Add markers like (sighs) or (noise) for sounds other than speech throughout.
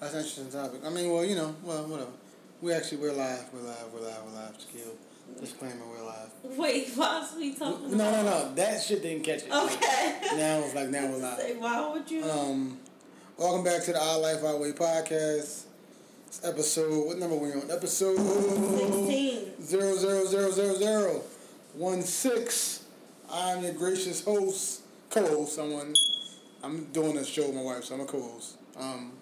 That's an interesting topic. I mean, well, you know, well, whatever. We actually we're live. We're live. We're live. We're live. Shaquille, disclaimer: We're live. Wait, why was we talking No, no, no. That shit didn't catch it. Okay. Now it's like now we're live. Say, why would you? Um, welcome back to the Our Life Our Way podcast. It's episode. What number we on? Episode 16. zero zero zero zero zero one six. I'm your gracious host, co-host. Someone. I'm doing this show with my wife, so I'm a co-host. Um,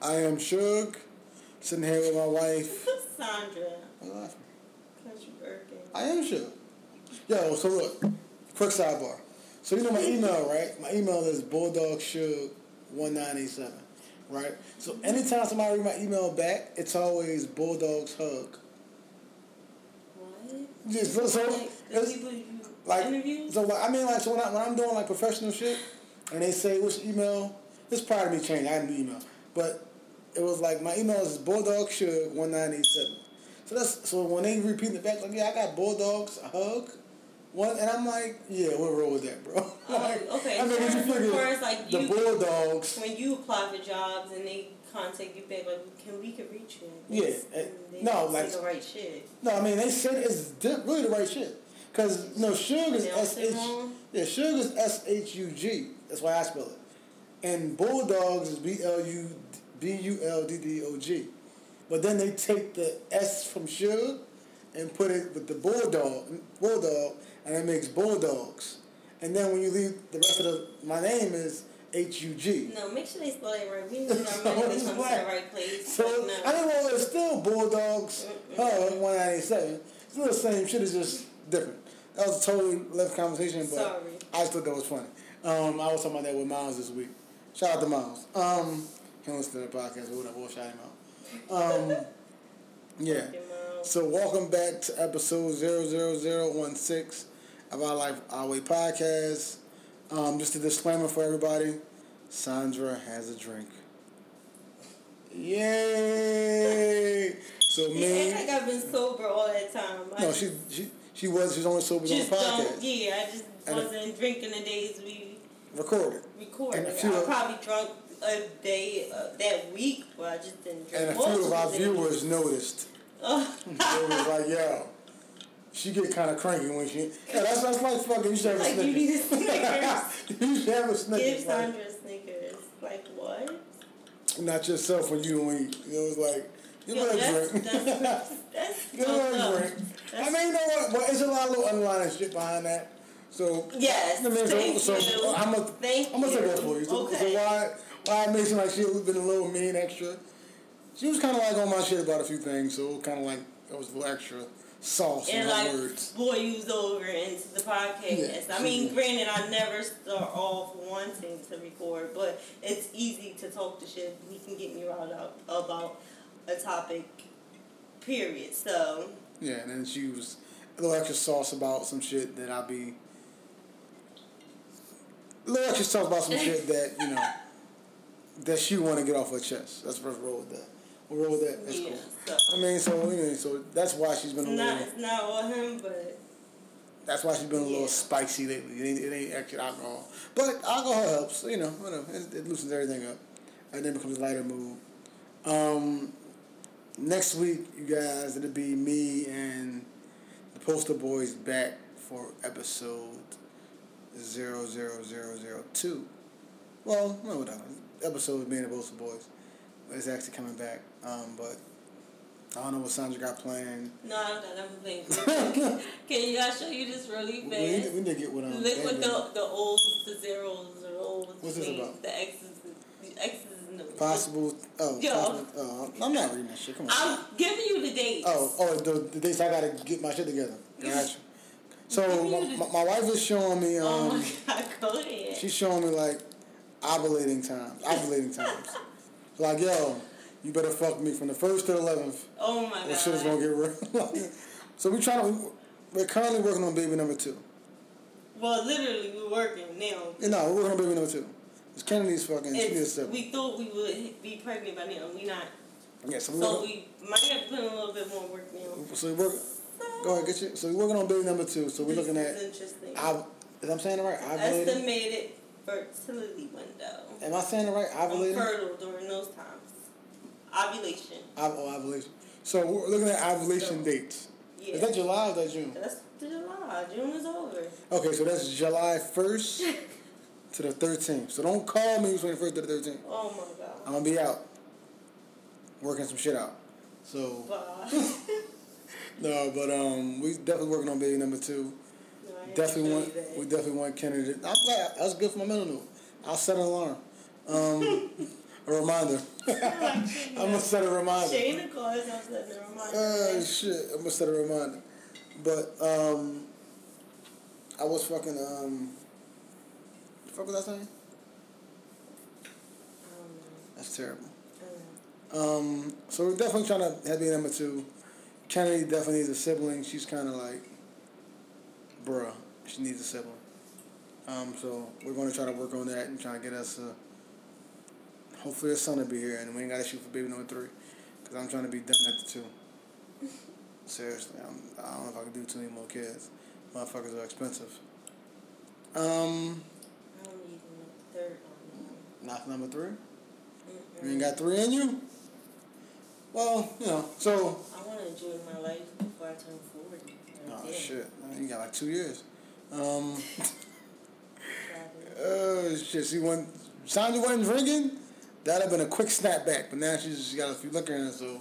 I am Shug, sitting here with my wife. (laughs) Saundra. You laughing? Because you working. I am Shug. Yo, so look, quick sidebar. So you know my email, right? My email is bulldogshug1987, right? So anytime somebody read my email back, it's always bulldogs hug. What? Just so, so Like, it's- people you like interview? so like, I mean like so when, I, when I'm doing like professional shit and they say which email this probably me changed I had a new email but it was like my email is bulldog shug one nine eight seven so that's so when they repeat the fact like yeah I got bulldogs a hug one and I'm like yeah we'll roll with that bro (laughs) like, Oh, okay, I mean what you as figure far as, like, the you- bulldogs when you apply for jobs and they contact you back, like, can we can reach you? Yeah, uh, they no, like- the right shit. no I mean they said it's really the right shit because no shug is S H? Yeah, sugar is S H U G. That's why I spell it. And bulldogs is B L U B U L D D O G. But then they take the S from sugar and put it with the bulldog, bulldog, and it makes bulldogs. And then when you leave the rest of the, my name is H U G. No, make sure they spell it right. We need our So money to (laughs) it's come to like- the right place. So no. I mean, well, it's still bulldogs. Hug one ninety seven. Still the same shit. It's just different. That was a totally left conversation, but Sorry. I just thought that was funny. Um, I was talking about that with Miles this week. Shout out to Miles. Um, don't listen to the podcast, but whatever. We'll shout him out. Um, yeah. So welcome back to episode 00016 of Our Life Our Way podcast. Um, just a disclaimer for everybody. Saundra has a drink. Yay! So me, act like I've been sober all that time. I no, she she she was she's only sober on the podcast. Yeah, I just And- wasn't drinking the days we Recorded. recorded. And a few I of- probably drunk a day uh, that week, where I just didn't drink. And a few of our viewers noticed. Oh. They was like, yo, she get kind of cranky when she. Yeah, that's that's like fucking. You should have a Like, you need a Snickers. (laughs) you should have a Give Snickers. Like, Saundra Snickers. Like what? not yourself when you and we. It was like, you Yo, better that's, drink. that's, that's (laughs) you fucked better up. drink. I That's- mean, you know what? Well, it's a lot of little underlying shit behind that. So. Yes. I mean, so, thank so you. I'm gonna Thank I'm gonna you. that for you. So, okay. so why it makes it like she was been a little mean extra? She was kind of like on my shit about a few things, so kind of like it was a little extra sauce in and her like words. boils over into the podcast. Yeah, I mean, she- granted, I never start off wanting to record, but it's easy to talk to shit. He can get me riled up about a topic. Period. So Yeah, and then she was a little extra sauce about some shit that I'd be. A little extra sauce about some (laughs) shit that you know that she want to get off her chest. That's first roll with that. We'll roll with that. That's yeah. cool. So I mean, so you know, so that's why she's been a not little. it's not all him, but That's why she's been a little spicy lately. It ain't, it ain't actually alcohol, but alcohol helps. You know, whatever. It, it loosens everything up, and then becomes a lighter mood. Um, next week, you guys, it'll be me and the Poster Boys back for episode zero zero zero zero two. Well, no, whatever. Episode with me and the Poster Boys. It's actually coming back, um, but I don't know what Saundra got planned. no, I don't got nothing. (laughs) Can you? I show you this really We need, fast? we need to get one on. Look what the the O's, the zeros, the O's. What's this about? The X's, the X's and the Possible. Oh, Yo. possible, oh, I'm not reading that shit. Come on. I'm giving you the dates. Oh, oh, the, the dates I gotta get my shit together. Gotcha. So my, my, my wife is showing me. Um, Oh my god, go ahead. she's showing me like ovulating times. Ovulating times. Like yo, you better fuck me from the first to the eleventh, oh my or god. shit is gonna get real. (laughs) so we're trying to. We're currently working on baby number two. Well, literally, we're working now. No, we're working on baby number two. It's Kennedy's fucking. It's, we thought we would be pregnant by now. We not. Yeah, so we So we might have to put in a little bit more work now. so we work. Go ahead, get you. So we're working on baby number two. So we're This looking is at. interesting. I, is I'm saying it right? Ovulating. Estimated fertility window. Am I saying it right? I'm Ovulating. fertile during those times. Ovulation. Ov- oh, ovulation. So we're looking at ovulation So- dates. Yeah. Is that July or is that June? That's July. June is over. Okay, so that's July first (laughs) to the thirteenth. So don't call me between the first to the thirteenth. Oh my god. I'm gonna be out working some shit out. So Bye. (laughs) no, but um, we definitely working on baby number two. Definitely want show you that. we definitely want Kennedy. I'm glad that's good for my mental note. I'll set an alarm. Um, a reminder. (laughs) I'm gonna set a reminder. Shane cause I'm setting a reminder. Oh shit! I'm gonna set a reminder. But um, I was fucking um. The fuck was I saying? I don't know. That's terrible. I know. Um, so we're definitely trying to have baby number two. Kennedy definitely needs a sibling. She's kind of like, bruh, she needs a sibling. Um, so we're going to try to work on that and try to get us a. Hopefully, a son will be here, and we ain't got to shoot for baby number three, because I'm trying to be done at the two. (laughs) Seriously, I'm, I don't know if I can do too many more kids. Motherfuckers are expensive. Um, I don't need third one. not number three. Mm-mm. You ain't got three in you. Well, you know, so I want to enjoy my life before I turn 40. Oh Yeah. shit! I mean, you got like two years. Um, (laughs) oh shit! See when Saundra wasn't drinking, that'd have been a quick snapback. But now she's got a few liquor in her, so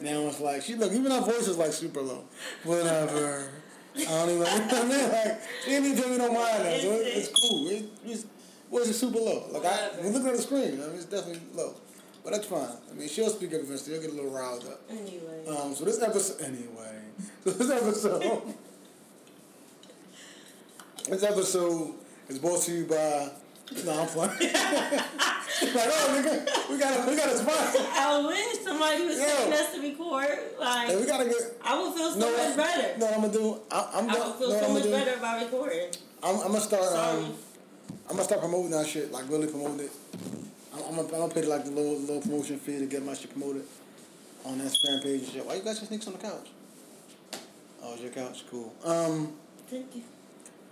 now it's like she look. Even her voice is like super low. Whatever. (laughs) I don't even. (laughs) You know what I mean? Like she didn't even me no mind now, so it, it's cool. It, it's, well, it's super low. Like I, when looking at the screen, I mean, it's definitely low. But that's fine. I mean, she'll speak up eventually. She'll get a little riled up. Anyway. Um, so this episode, anyway, so this episode, (laughs) this episode is brought to you by. No, I'm playing. (laughs) like, oh, nigga, we got a, we got a sponsor. I wish somebody was Yo. taking us to record. Like, Hey, we gotta get. I would feel so No, much better. No, I'm gonna do. I, I'm. Gonna I would feel no, so I'm much do, better by recording. I'm, I'm gonna start. Sorry. Um, I'm gonna start promoting that shit. Like really promote it. I'm, I'm, gonna, I'm gonna pay like the little little promotion fee to get my shit promoted on the Instagram page and shit. Why you got your sneaks on the couch? Oh, it's your couch. Cool. Um. Thank you.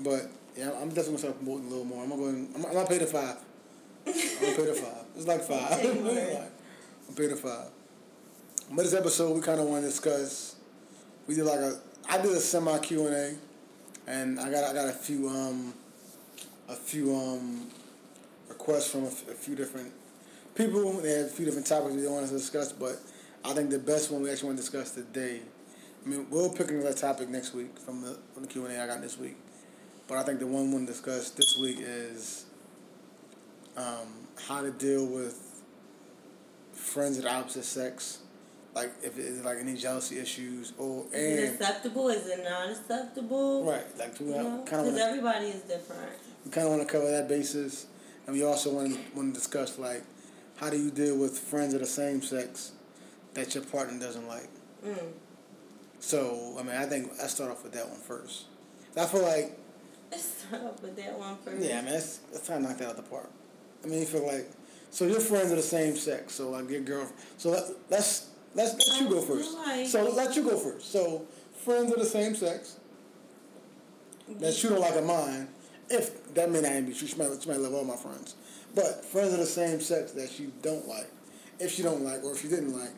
But yeah, I'm definitely gonna start promoting a little more. I'm gonna go. I'm, I'm gonna pay the five. I'm gonna pay the five. It's like five. (laughs) (laughs) Okay, Like, word. I'm pay the five. But this episode, we kind of want to discuss. We did like a. I did a semi Q and A, and I got I got a few um, a few um, requests from a, f- a few different people. They had a few different topics they wanted to discuss, but I think the best one we actually want to discuss today. I mean, we'll pick another topic next week from the from the Q and A I got this week. But I think the one we want to discuss this week is um, how to deal with friends of the opposite sex, like if it's like any jealousy issues or Is it and acceptable? Is it not acceptable? right, like we You know, kind because everybody is different. we kind of want to cover that basis, and we also want to want to discuss like how do you deal with friends of the same sex that your partner doesn't like. Mm. So I mean, I think I start off with that one first. I feel like (laughs) Let's start off with that one first. Yeah, I mean, let's, let's try to knock that out the park. I mean, you feel like, so your friends are the same sex, so like your girl, so let, let's, let's, let you go first. like- So let you go first. So friends of the same sex that you don't like of mine, if that may not be true, she might, she might love all my friends, but friends of the same sex that you don't like, if you don't like, or if you didn't like,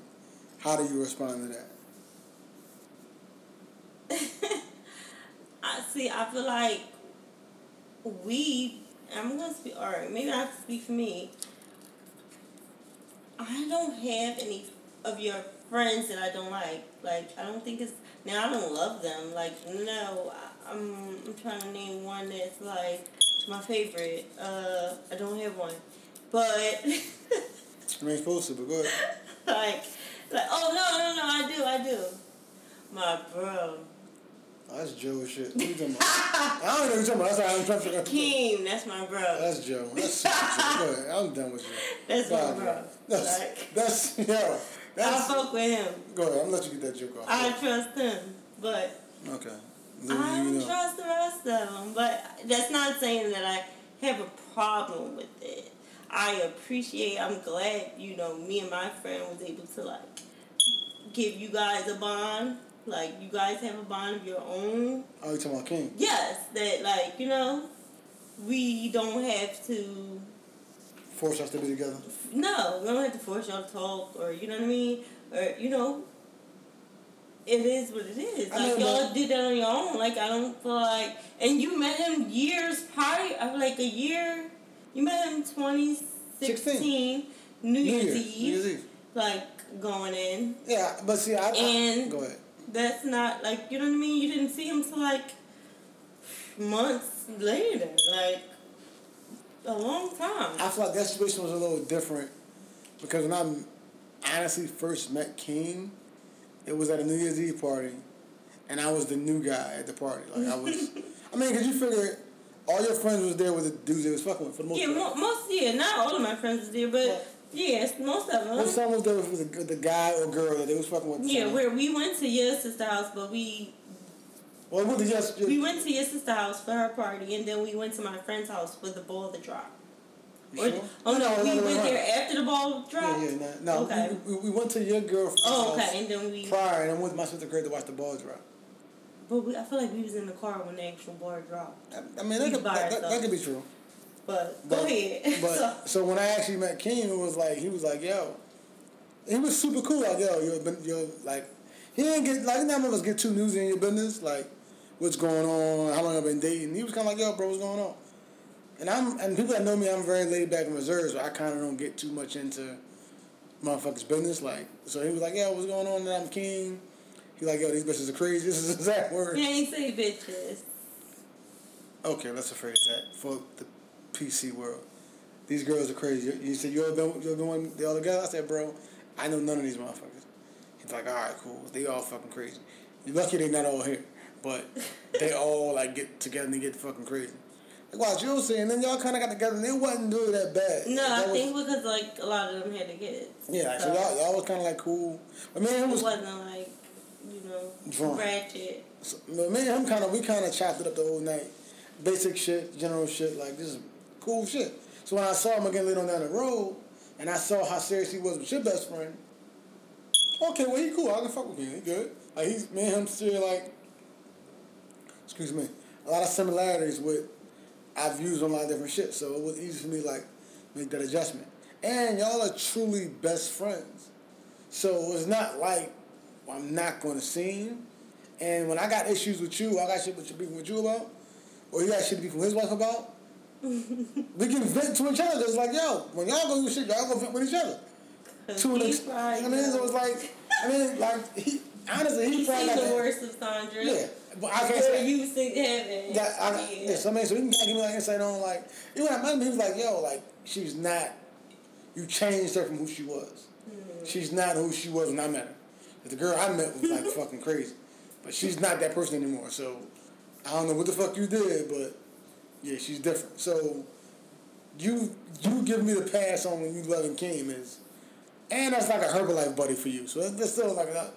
how do you respond to that? (laughs) I see. I feel like we. I'm gonna speak. All right, maybe I have to speak for me. I don't have any of your friends that I don't like. Like I don't think it's now. I don't love them. Like no, I, I'm. I'm trying to name one that's like my favorite. Uh, I don't have one, but (laughs) I mean, supposed to, but go ahead. (laughs) like, like oh no no no I do I do. My bro, Oh, that's Joe shit. What you talking about? I don't know what you're talking about. That's why I'm trying to figure out. (laughs) Keem, that's my bro. That's Joe. That's Joe. Go ahead. I'm done with you. That's my bro. That's, Like- that's, yo. I fuck with him. go ahead. I'm gonna let you get that joke off. I trust him, but okay. I you don't know. trust the rest of them. But that's not saying that I have a problem with it. I appreciate. I'm glad you know me and my friend was able to like give you guys a bond. Like you guys have a bond of your own. Oh, you talking about King? Yes, that like you know. we don't have to force us to be together. No, we don't have to force y'all to talk, or you know what I mean, or you know. It is what it is. Like y'all did that on your own. Like I don't feel like, and you met him years prior, uh, like a year. You met him twenty sixteen, New, New Year's, Year's Eve. New Year's Eve. Like going in. Yeah, but see, I, and I, go ahead. That's not like you know what I mean. You didn't see him till like months later, like a long time. I feel like that situation was a little different because when I honestly first met King, it was at a New Year's Eve party, and I was the new guy at the party. Like I was, (laughs) I mean, cause you figure all your friends was there with the dudes they was fucking with for the most yeah, part. most yeah, not all of my friends was there, but. Yes, most of them. Well, some was there with the, the guy or girl that they was fucking with. Yeah, where we went to your sister's house, but we well, did just, We went to your sister's house for her party, and then we went to my friend's house for the ball to drop. Or, sure? Oh no, no we no, went no, there after the ball dropped. Yeah, yeah, no, no okay. We, we, went to your girlfriend's oh, okay, and then we prior, and I went with my sister Greg to watch the ball drop. But we, I feel like we was in the car when the actual ball dropped. I, I mean, that could, that, that, that could be true. But, but go ahead. But (laughs) so. so when I actually met King, it was like he was like, "Yo," he was super cool. Like, "Yo, you're, you're like." He didn't get like none of us get too newsy in your business. Like, what's going on, how long I've been dating. He was kind of like, yo, bro, what's going on? And I'm and people that know me, I'm very laid back and reserved, so I kind of don't get too much into motherfuckers' business. Like, so he was like, yo, what's going on? That I'm king. He like, yo, these bitches are crazy. (laughs) This is exact word. He ain't say bitches. Okay, let's phrase that for the PC world. These girls are crazy. You said you ever been you ever been one the other guy? I said, bro, I know none of these motherfuckers. He's like, all right, cool. They all fucking crazy. You're lucky they're not all here but they (laughs) all like get together and get fucking crazy. Like watch, you know what I'm saying? Then y'all kind of got together and it wasn't really that bad. No, that I was, think because like a lot of them had to get. Yeah, so, so y'all, y'all was kind of like cool. But man, it, was, wasn't like you know drunk. ratchet. So, but man, him kind of we kind of chopped it up the whole night. Basic shit, general shit, like this is cool shit. So when I saw him again later on down the road, and I saw how serious he was with your best friend. Okay, well he cool. I can fuck with him. He good. Like he's me and him still like excuse me, a lot of similarities with I've used on a lot of different shit. So it was easy for me like make that adjustment. And y'all are truly best friends. So it's not like I'm not going to see him. And when I got issues with you, I got shit with you, with you about, or you got shit to be from his wife about, (laughs) we can vent to each other. It's like, yo, when y'all go do shit, y'all go vent with each other. To an extent. I mean, so it's like, I mean, like, he, honestly, he, he probably got the worst of Saundra. Yeah. But I can't say you see heaven. That, I, yeah. yeah. So I mean, so he can give me like insight on like you know what I mean. He was like, yo, like she's not. You changed her from who she was. Mm-hmm. She's not who she was when I met her. The girl I met was like (laughs) fucking crazy, but she's not that person anymore. So I don't know what the fuck you did, but yeah, she's different. So you you give me the pass on when you loving Kim is, and that's like a Herbalife buddy for you. So that's still like a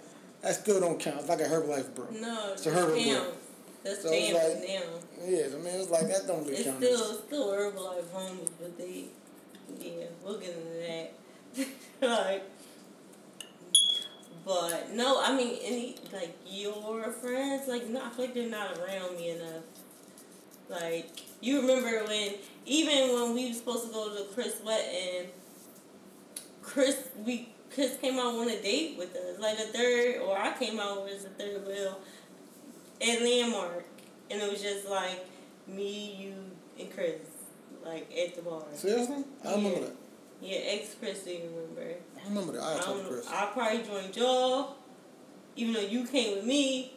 that still don't count. It's like a Herbalife bro. No, it's a Herbalife bro. That's so jam like, now. Yeah, I mean, it's like that don't really it's count. Still, it's still Herbalife homies, but they, yeah, we'll get into that. (laughs) like, but no, I mean, any like your friends, like, no, I feel like they're not around me enough. Like, you remember when, even when we were supposed to go to Chris Wet and Chris, we Chris came out on a date with us, like a third, or I came out as a third wheel at Landmark, and it was just like me, you, and Chris, like at the bar. Seriously, I yeah. remember that. Yeah, ex Chris, do you remember? I remember that. I talked to um, Chris. I probably joined y'all, even though you came with me.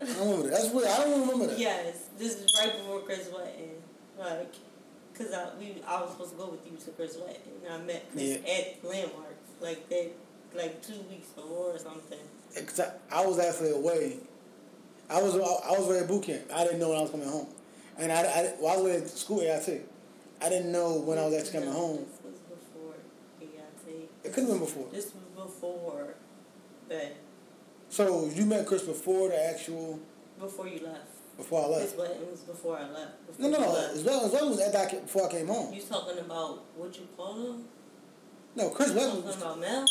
I remember that. That's weird. I don't remember that. Yes, this is right before Chris went in. Like, Cause I we I was supposed to go with you to Chris Wet, and I met Chris yeah. at Landmark like that, like two weeks before or something. Except I was actually away. I was I was ready at boot camp. I didn't know when I was coming home, and I, I well, I was at school AIT. I didn't know when I was actually coming home. This was before AIT. It couldn't have been before. This was before that. So you met Chris before the actual. Before you left. Before I left. But it was before I left. Before no, no, no. As well as well as after I, before I came home. You talking about what you call him? No, Chris Wetton. Talking about Mel.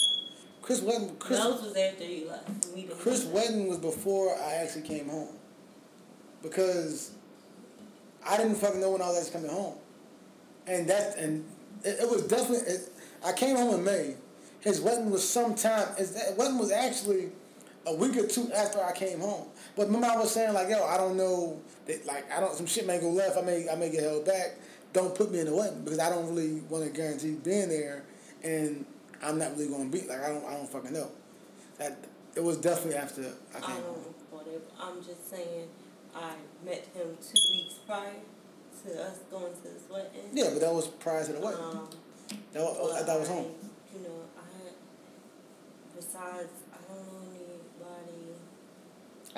Chris Wetton. Chris, Mel's was after you left. Chris Wetton was before I actually came home, because I didn't fucking know when I was actually coming home, and that and it, it was definitely. It, I came home in May. His wedding was sometime. His that wedding was actually a week or two after I came home. But remember, I was saying like, yo, I don't know that like I don't some shit may go left. I may I may get held back. Don't put me in the wedding because I don't really want to guarantee being there, and I'm not really going to be like I don't I don't fucking know. That it was definitely after I came I home. don't whatever. I'm just saying I met him two weeks prior to us going to this wedding. Yeah, but that was prior to the wedding. Um, that was, but I thought it was I, home. You know, I besides I don't know anybody.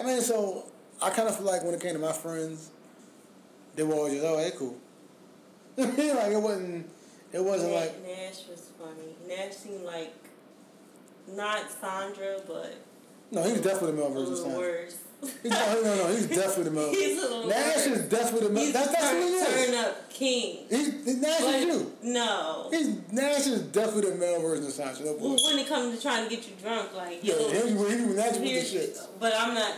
I mean, so I kind of feel like when it came to my friends, they were always just, oh, hey, cool. (laughs) like it wasn't, it wasn't Na- like, Nash was funny. Nash seemed like not Saundra, but no, he was definitely the male version of Saundra. worse. He's, no, no, no, he's definitely the male. (laughs) He's a little Nash worse. is definitely the male. He's That's, the that's turn, what he is. turn up king. He's, Nash But is you. no. He's, Nash is definitely the male version of Saundra. No Well, when it comes to trying to get you drunk, like Yeah, yo, he, he, he, Nash with the here's- shit. But I'm not.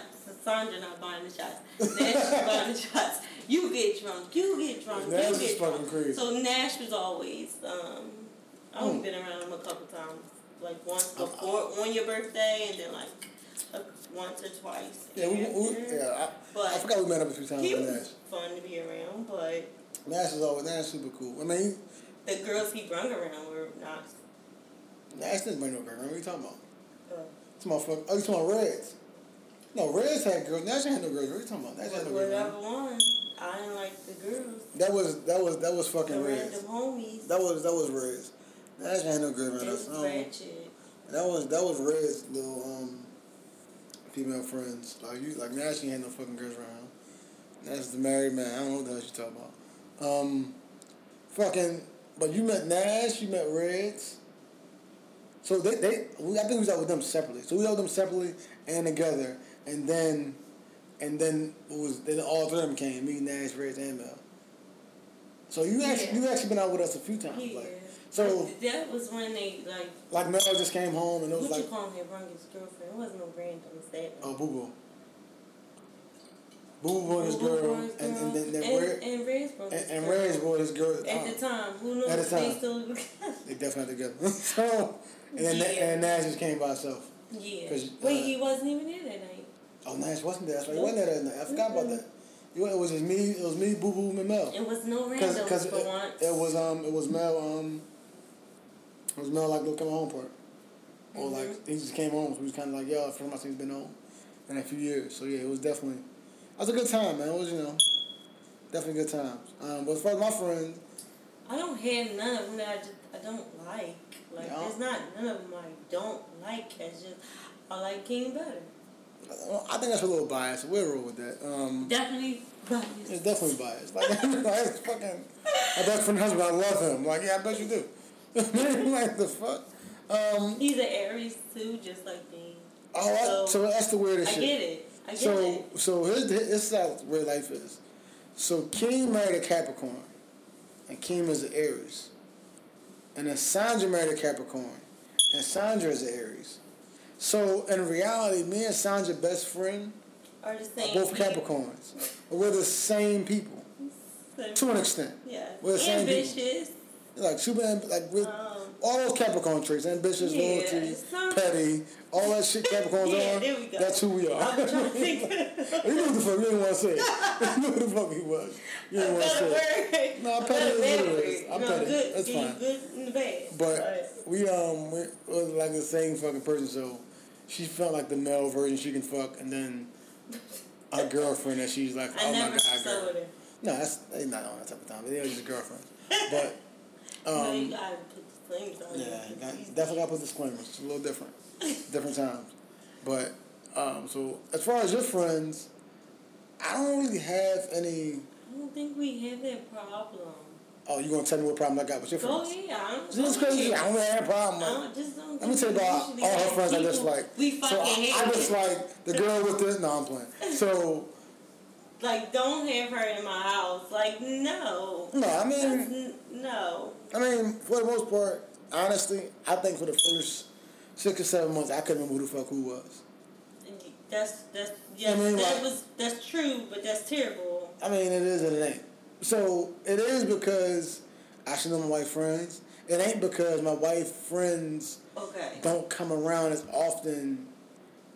Saundra not buying the shots. Nash is buying the (laughs) shots. You get drunk. You get drunk. Nash you get fucking drunk. crazy. So Nash was always. Um, I've only been around him a couple times. Like once before on your birthday, and then like uh, once or twice. Yeah, we, we, yeah I, But I forgot we met up a few times He with Nash. was fun to be around, but Nash is always, Nash is super cool. I mean, the girls he brung around were not. Nash didn't bring no girl. What are you talking about? Uh, It's my fuck. Oh, you talking about Reds? No, Reds had girls. Nash had no girls. What are you talking about? Nash had no girls. whatever one. I didn't like the girls. That was that was that was The fucking random Reds. homies. That was that was Reds. Nash had no girls around was. Um, that was that was Reds little um female friends. Like you like Nash ain't had no fucking girls around. Nash is the married man. I don't know what the hell you talking about. Um, fucking. But you met Nash. You met Reds. So they, they we, I think we was out with them separately. So we out with them separately and together, and then, and then it was then all three of them came. Me, Nash, Reds, and Mel. So you actually Yeah. you actually been out with us a few times. Yeah. Like, so that was when they like like Mel just came home and it was what like you call him his girlfriend. It wasn't no random sad. oh boo boo. Boo boo and his Boo Boo girl, and, and then then and, Red, and Red's brung and, girl. Red's brought his girl. At the time, who knows At the if they time. still? (laughs) They definitely together. (laughs) so and then Yeah. and Nash just came by himself. Yeah. Wait, uh, he wasn't even there that night. Oh, Nash wasn't there. That's right. He wasn't there that night. I forgot about that. You- It was just me. It was me, Boo Boo, and Mel. It was no Because randoms because for it, once. it was um it was Mel um it was Mel like coming home part. Or Mm-hmm. like he just came home. So he was kind of like yo, I seen he's been home in a few years. So yeah, it was definitely it was a good time, man. It was you know definitely good times. Um, but as far as my friends, I don't have none of them that I just I don't like. Like Yeah. there's not none of them I don't like. It's just I like King better. I think that's a little biased. We'll roll with that. Um, Definitely biased. it's definitely biased. Like, (laughs) it's fucking my best friend husband. I love him. Like yeah, I bet you do. (laughs) like the fuck. Um, He's an Aries too, just like me. oh, I, So, so that's the weirdest I shit. get it. I get So it. so here's the, this is how where life is. So King married a Capricorn, and King is an Aries, and then Saundra married a Capricorn, and Saundra is an Aries. So in reality, me and Saundra best friend Are the are both. Capricorns, but we're the same people Same- to an extent. Yeah. We're the same people. Ambitious. Like super, amb- like with Um, all those Capricorn traits, ambitious, Yeah, loyalty, some- petty, all that shit Capricorns (laughs) Yeah, are. there we go. That's who we are. I'm trying to think. (laughs) You knew what the fuck, you didn't want to say it. (laughs) You knew what the fuck he was. You didn't want to say it. No, A petty is what it is. I'm know, petty. Good, That's fine. good and bad. But we um we was like the same fucking person, so she felt like the male version she can fuck, and then a girlfriend that she's like, oh my god, girl. No, that's they not on that type of time. They are just girlfriends. But (laughs) no, you um, gotta put flames on. yeah, it. got, definitely got to put disclaimers. It's a little different, (laughs) different times. But um, so as far as your friends, I don't really have any. I don't think we have that problem. Oh, you gonna tell me what problem I got with your friends? ahead. I don't. This is crazy. I don't have a problem. I just don't Let me tell you about all her friends I people- dislike. We So fucking I, hate I it. dislike the girl with the. No, I'm playing. So (laughs) Like, don't have her in my house. Like, no. no, I mean, n- no. I mean, for the most part, honestly, I think for the first six or seven months, I couldn't remember who the fuck who was. That's that's yes, I mean, that like- was that's true, but that's terrible. I mean, it is and it ain't. So it is because I should know my white friends. It ain't because my white friends Okay. don't come around as often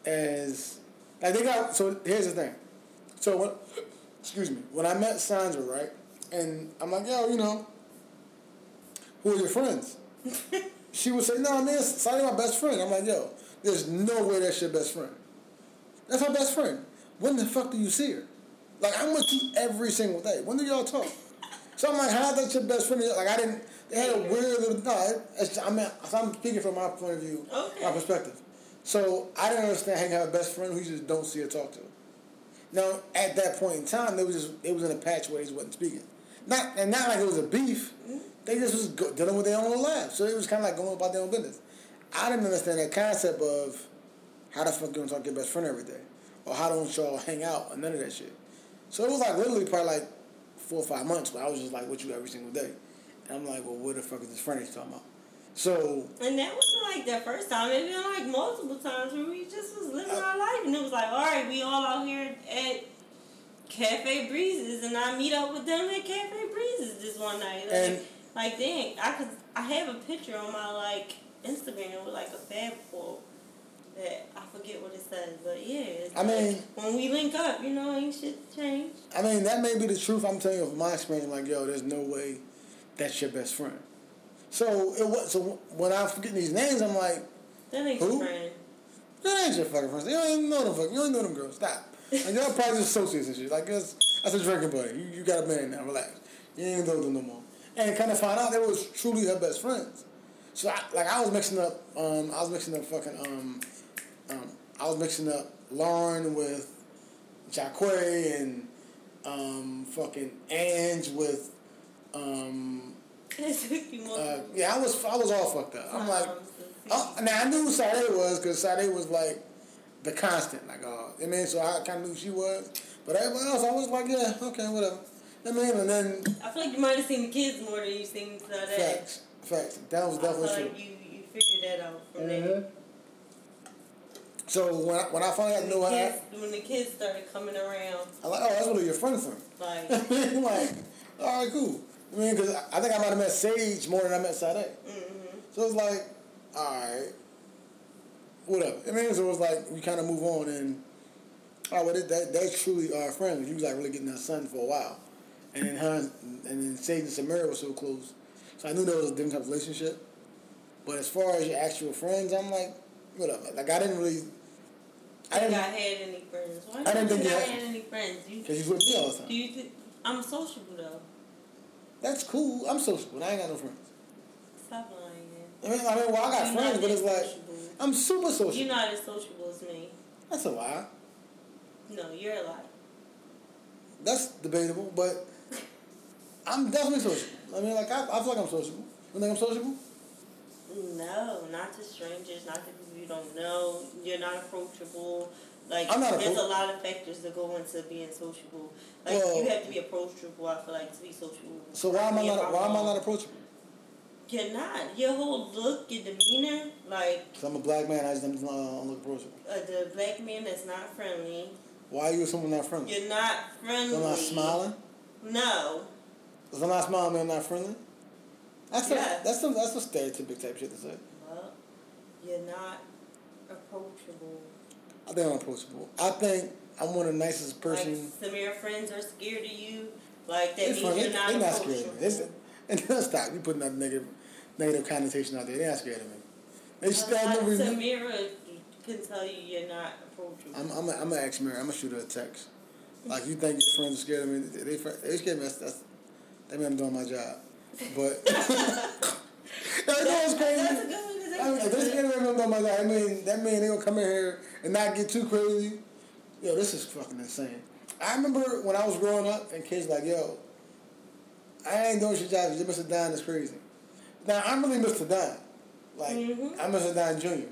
as like they got. So here's the thing. So when, excuse me, when I met Saundra, right, and I'm like, yo, you know, who are your friends? (laughs) she would say, no, man, Sandra my best friend. I'm like, yo, there's no way that's your best friend. That's my best friend. When the fuck do you see her? Like I'm with you every single day. When do y'all talk? So I'm like, how that your best friend? Like I didn't. They had a weird little. No, it's, I mean, I'm speaking from my point of view, Okay. my perspective. So I didn't understand how you have a best friend who you just don't see or talk to. Now at that point in time, they was just it was in a patch where they just wasn't speaking. Not and not like it was a beef. Mm-hmm. They just was go, dealing with their own lives. So it was kind of like going about their own business. I didn't understand that concept of how the fuck you don't talk to your best friend every day, or how don't y'all hang out, or none of that shit. So it was like literally probably like four or five months where I was just like with you every single day, and I'm like, well, what the fuck is this friend he's talking about? So And that wasn't like the first time. It been like multiple times where we just was living uh, our life, and it was like, all right, we all out here at Cafe Breezes, and I meet up with them at Cafe Breezes this one night. Like, And- like dang, I could, I have a picture on my like Instagram with like a fab quote that I forget what it says, but yeah. I mean- like, when we link up, you know, ain't shit change. I mean, that may be the truth. I'm telling you from my experience. Like, yo, there's no way that's your best friend. So it was. So when I forget these names, I'm like, That ain't Who? your friend. that ain't your fucking friends. You don't even know them. Fuck. You don't know them girls. Stop. Like, y'all probably just associates and shit. Like that's that's a drinking buddy. You, you got a man now. Relax. You ain't know them no more. And kind of find out they was truly her best friends. So I, like I was mixing up. Um, I was mixing up fucking. Um, um, I was mixing up Lauren with Jacquay and um, fucking Ange with. Um, It took you uh, yeah, I was I was all fucked up. I'm like, times to see. oh, now I knew who Sade was because Sade was like the constant. Like, oh, I mean, so I kind of knew who she was. But everyone else, I was like, yeah, okay, whatever. I mean, and then I feel like you might have seen the kids more than you seen Sade. facts, facts. That was I feel definitely like true. you, you figured that out from Mhm. there. So when I, when I finally got to know When the, her, kids, when the kids started coming around, I'm like, oh, that's really your friend from. like, (laughs) like, all right, cool. I mean, because I think I might have met Sage more than I met Sade. mm-hmm. So it's like, all right, whatever. I mean, so it was like we kind of move on and, oh, well, that, that they truly our friends. You was like really getting that son for a while, and then her and then Sage and Samara were so close, so I knew there was a different type of relationship. But as far as your actual friends, I'm like, whatever. Like I didn't really, I didn't, I had any friends. Why I didn't think you you had- any friends? You, because you with me all the time. do you think I'm sociable though? That's cool. I'm sociable. I ain't got no friends. Stop lying. I mean, I mean, well, I got You're friends, but it's like sociable. I'm super sociable. You're not as sociable as me. That's a lie. No, you're a lie. That's debatable, but (laughs) I'm definitely sociable. I mean, like I, I feel like I'm sociable. You think I'm sociable? No, not to strangers, not to people you don't know. You're not approachable. Like I'm not there's appro- a lot of factors that go into being sociable. Like Well- you have to be approachable. I feel like to be sociable. So why am I not? Why am I not approachable? You're not. Your whole look, your demeanor, like Because I'm a black man. I just don't uh, look approachable. uh, the black man that's not friendly. Why are you someone not friendly? You're not friendly. So I'm not smiling. No. If I'm not smiling, I'm not friendly. That's Yeah. a, that's some that's a stereotypic type shit to say. Well, you're not approachable. I think I'm approachable. I think I'm one of the nicest person. Like some of your friends are scared of you. Like that means you're not They're not scared of me. It's, (laughs) and stop. You putting that negative negative connotation out there. They're not scared of me. They just stand over me. Samira can tell you you're not approachable. I'm I'm a, I'm an ex Mary. I'm gonna shoot her a text. Like you think your friends are scared of me? They they, they scared me. That's, that's that mean I'm doing my job. But (laughs) that That's, was that's a crazy. good one. I mean, if that's scared of me, my job. I mean that man, they gonna come in here and not get too crazy. Yo, this is fucking insane. I remember when I was growing up and kids like, yo, I ain't doing your job. You Mr. Don is crazy. Now I'm really Mr. Don. Like Mhm. I'm Mr. Don Jr.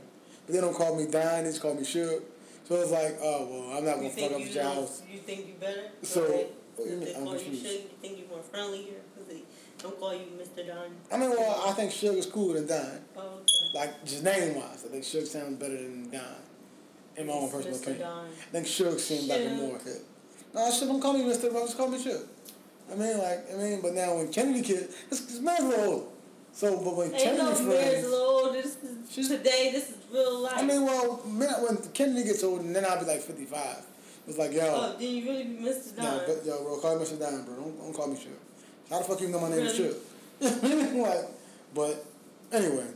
But they don't call me Don. They just call me Shug. So it's like, oh well, I'm not You gonna fuck up you, house. you think you better? So, Right? what do you mean? I'm you you think you're more friendlier don't call you Mr. Don. I mean, well, I think Shug is cooler than Don. Oh, okay. Like just name wise, I think Shug sounds better than Don. In my own personal Mr. opinion. Don. I think Shug seems like a Shug. more hit. No, shit, don't call me Mr. Rose, call me Shug. I mean, like, I mean, but now when Kennedy kid, this, this man's a little older. So, but when Ain't Kennedy no friends, marriage a little older. This is today. This is real life. I mean, well, man, when Kennedy gets old, and then I'll be like fifty five. It's like, yo, oh, then you really be Mr. Don. no, but yo, bro, call me Mr. Don, bro. Don't, don't call me Chip. How the fuck you know my name is? Chip? (laughs) like, but anyway,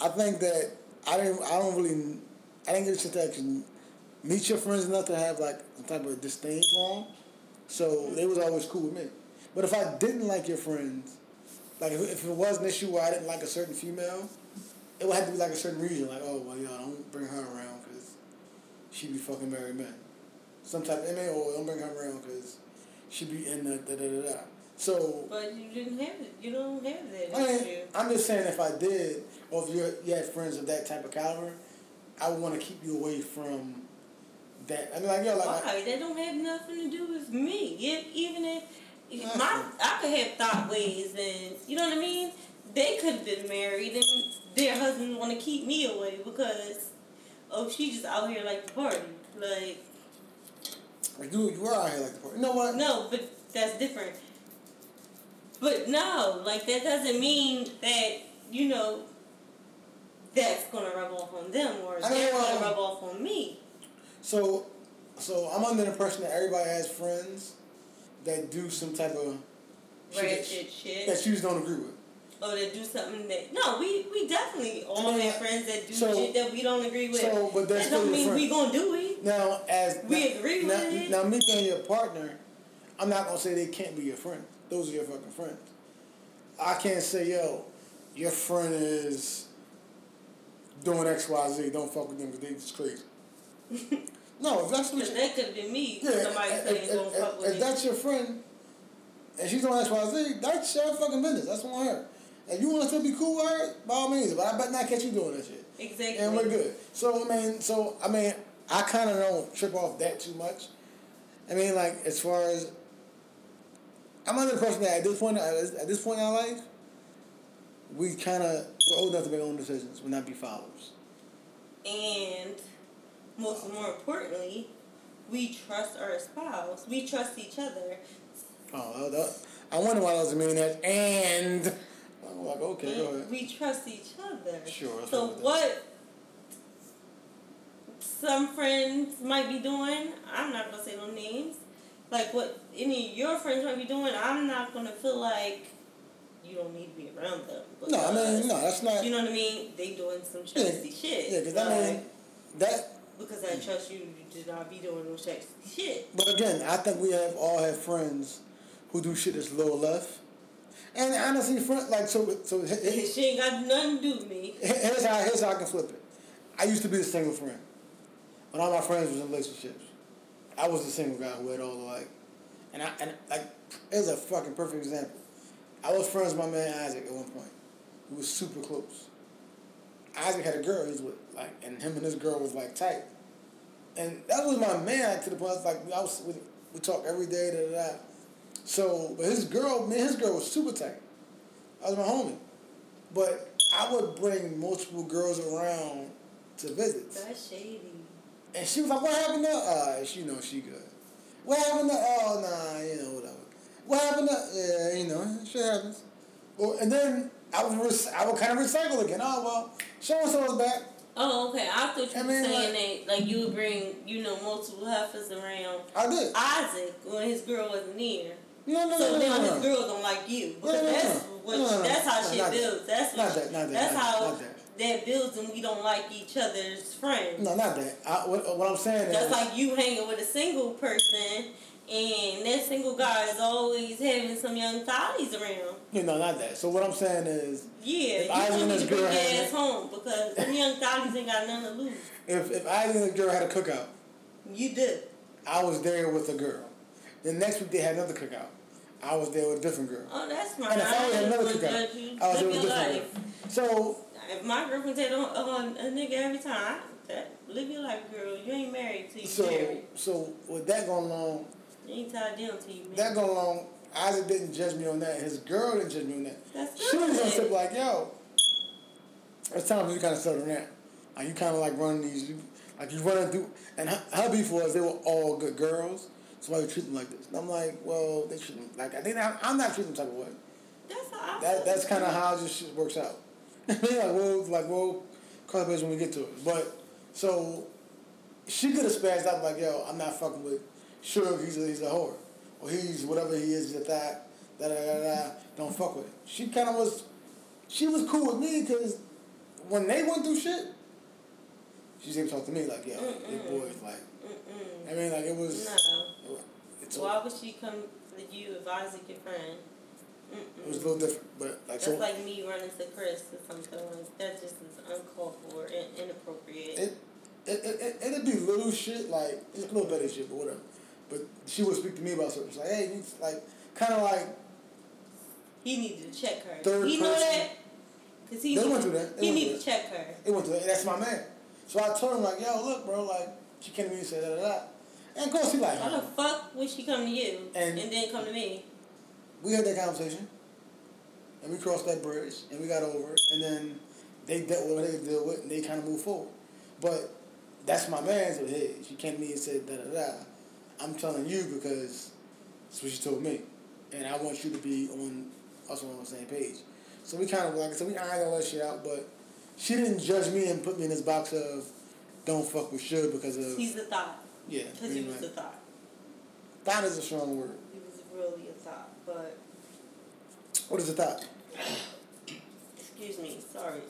I think that I didn't. I don't really. I didn't get a chance to actually meet your friends enough to have like some type of disdain for them. So they was always cool with me. But if I didn't like your friends, like if, if it was an issue where I didn't like a certain female, it would have to be like a certain reason. Like, oh well, y'all don't bring her around because she be fucking married men. Some type of MA or oh, don't bring her around because she be in the da da da da. So But you didn't have it. You don't have that I, issue. I'm just saying if I did, or if you you had friends of that type of caliber, I would want to keep you away from that. I mean, like yo, like, like Why? That don't have nothing to do with me. If, even if, if Nothing. my I could have thought ways and you know what I mean. They could have been married and their husband want to keep me away because oh she just out here like the party like like you you were out here like the part. You know what? no but that's different. But no, like that doesn't mean that you know that's gonna rub off on them or I they're gonna rub off on me. So, so I'm under the impression that everybody has friends that do some type of shit that- Ratchet shit. that you just don't agree with. Oh, or to do something that no, we we definitely all have friends that do so- shit that we don't agree with. so, but that's that don't mean we gonna do it. Now, as We now, agree now, with it. Now, me being your partner, I'm not gonna say they can't be your friend. Those are your fucking friends. I can't say, yo, your friend is doing X, Y, Z. Don't fuck with them because they just crazy. (laughs) no, if that's what you, that could been me. yeah, Somebody if, saying if, don't if- fuck if with it. that's your friend, and she's doing X, Y, Z, that's your fucking business. That's on her. If you want to still be cool with her, by all means. But I bet not catch you doing that shit Exactly. and we're good. So I mean, so I mean, I kind of don't trip off that too much. I mean, like as far as I'm under the impression that at this point, at this point in our life, we kind of we're old enough to make our own decisions. We're not be followers. And most more importantly, we trust our spouse. We trust each other. Oh, that, that- I wonder why those mean that. And I'm like, okay, go and ahead. we trust each other. Sure, So what it is. what some friends might be doing, I'm not gonna say no names. Like what any of your friends might be doing, I'm not gonna feel like you don't need to be around them. No, I mean, no, that's not. You know what I mean? They doing some Yeah, shit. Yeah, because I mean, that. because I trust you, you do not be doing no sexy shit. But again, I think we have all have friends who do shit that's lower left. And honestly, friend, like so, so he- he- she ain't got nothing to do with me. here's how here's how I can flip it. I used to be a single friend. When all my friends was in relationships, I was the single guy who had all the like, and I and like here's a fucking perfect example. I was friends with my man Isaac at one point. We was super close. Isaac had a girl he was with, like, and him and this girl was like tight. And that was my man to the point like I was we, we talk every day, da da da. So, but his girl, me and his girl was super tight. I was my homie. But I would bring multiple girls around to visits. That's shady. And she was like, what happened to uh she know she good. What happened to oh nah, you know, whatever. What happened to yeah, you know, shit happens. Well, and then I would rec- I would kind of recycle again. Oh well, so and so's back. Oh, okay. I thought you I were mean, saying that like you would bring, you know, multiple heifers around I did. Isaac when his girl wasn't near. No, no, So no, now no, no. his girl don't like you because No, no, no, that's what No, no, no. that's how No, that. builds. That's Not that, not that, that's not how that, not that. that builds and we don't like each other's friends. No, not that. I, what, what I'm saying is That's is like you hanging with a single person and that single guy is always having some young thotties around. you know, not that. So what I'm saying is Yeah, If don't and need this girl your had- ass home because them young thotties ain't got nothing to lose. if if I and the girl had a cookout, You did. I was there with a girl. The next week they had another cookout. I was there with a different girl. Oh, that's fine. And if I I was another cookout. I was there with a different life. girl. So If my girlfriend said on, on a nigga every time, that live your life, girl. You ain't married till you so married. so with that going along, You ain't tied down till you married. that going along, Isaac didn't judge me on that. His girl didn't judge me on that. That's She was on tip like, yo, it's time for you kind of settle down. Like you kind of like running these, you, like you running through. And her, her beef was they were all good girls, So why you treat them like this? And I'm like, well, they shouldn't. like I think I'm, I'm not treating them type of way. That's how I That that's kind of how this shit works out. (laughs) like we'll like we'll cross bridge when we get to it. But so she could have spazzed out like, yo, I'm not fucking with sure He's a, he's a whore, or he's whatever he is. He's a that da da da da. Don't fuck with it. She kind of was. She was cool with me because when they went through shit, she to talk to me like, yo, your Mm-mm. boys like. Mm-mm. I mean, like it was. No. It's Why would she come to you advising your friend? It was a little different, but like That's so. like me running to Chris or something like that. Just is uncalled for and inappropriate. It, it, it, it, it'd be little shit, like, it's a little better shit, but whatever. But she would speak to me about certain shit. Like, hey, you, like, kind of like, he needed to check her. Third he know that? Cause he They went through that. They he went need to check her. it went to, that's my man. So I told him, like, yo, look, bro, like, she came to me and said, da, da. And of course, he like, Why the fuck would she come to you And- and, then come to me? We had that conversation, and we crossed that bridge, and we got over it, and then they dealt with what they dealt with, and they kind of moved forward. But that's my man, so hey, she came to me and said, da, da, da. I'm telling you because that's what she told me. And I want you to be on us on the same page. So we kind of, like I said, we ironed all that shit out, but she didn't judge me and put me in this box of don't fuck with Shug because of, He's a thought. yeah. Because he was a much. thought. Thought is a strong word. He was really. But, What is a thought? excuse me, sorry.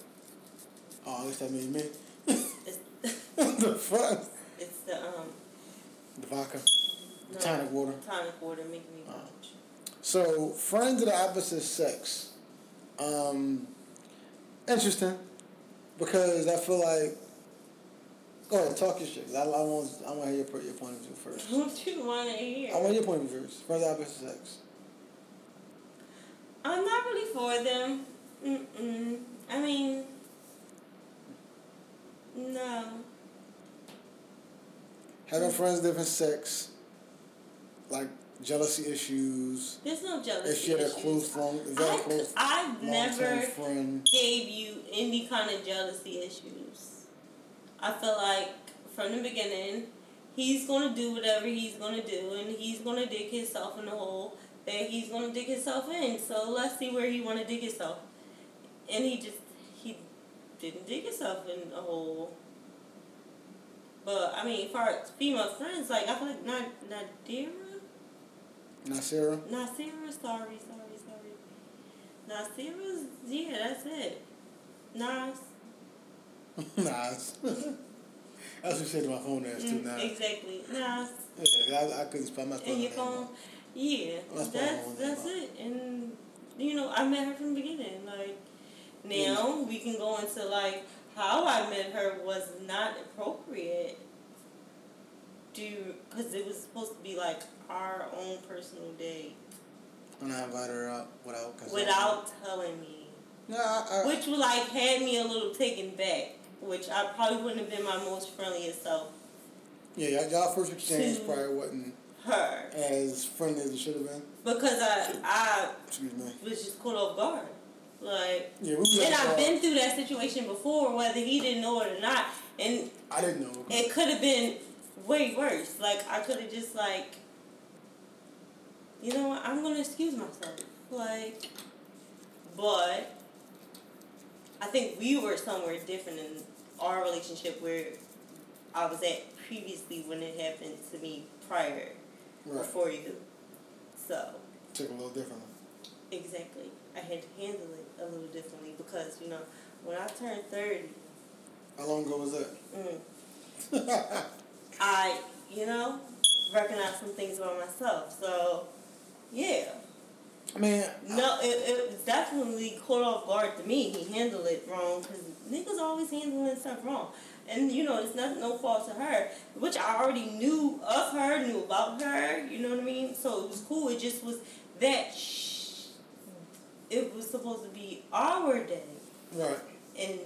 Oh, I guess that means me. It's, (laughs) the fuck? it's the, um, The vodka. The no, tonic water. Tonic water making me watch. So, friends of the opposite sex. Um, interesting. Because I feel like. Go ahead, talk your shit. I, I want, I want to hear your, your point of view first. (laughs) What you want to hear? I want your point of view first. Friends of the opposite sex. I'm not really for them. Mm-mm. I mean, no. Having friends different sex, like jealousy issues. There's no jealousy. If she had a issues. close long, very I, close I've never friend. gave you any kind of jealousy issues. I feel like from the beginning, he's gonna do whatever he's gonna do, and he's gonna dig himself in the hole that he's gonna dig himself in. So let's see where he wanna dig himself. And he just he didn't dig himself in a hole. But I mean, for female friends, like I feel like not Nadira, Nasira. Nasira, sorry, sorry, sorry. Nasira's yeah, that's it. Nas. (laughs) Nas. (laughs) That's what she said to my phone ass too. Mm, Nas. exactly. Nas. Yeah, I, I couldn't spell my phone. And your phone. Yeah. That's That's what I wanted that's it. And you know, I met her from the beginning. Like now we can go into like how I met her was not appropriate. Do because it was supposed to be like our own personal day And I invited her out without without telling me. No, I, I, Which like had me a little taken back, which I probably wouldn't have been my most friendliest self. yeah, y'all- y'all first exchange To- probably wasn't Her. as friendly as it should have been. Because I I Excuse me. was just caught off guard. Like Yeah, we and I've been through that situation before, whether he didn't know it or not. And. I didn't know. it could have been way worse. Like I could have just like you know what, I'm gonna excuse myself. Like but I think we were somewhere different in our relationship where I was at previously when it happened to me prior Right. before you. So Took a little differently. exactly. I had to handle it a little differently because, you know, when I turned thirty, How long ago was that? mm, (laughs) I, you know, recognized some things about myself. So yeah. I mean, No, it, it was definitely caught off guard to me. He handled it wrong because niggas always handling stuff wrong. And, you know, it's not no fault to her, which I already knew of her, knew about her, you know what I mean? So it was cool. It just was that sh- it was supposed to be our day right. and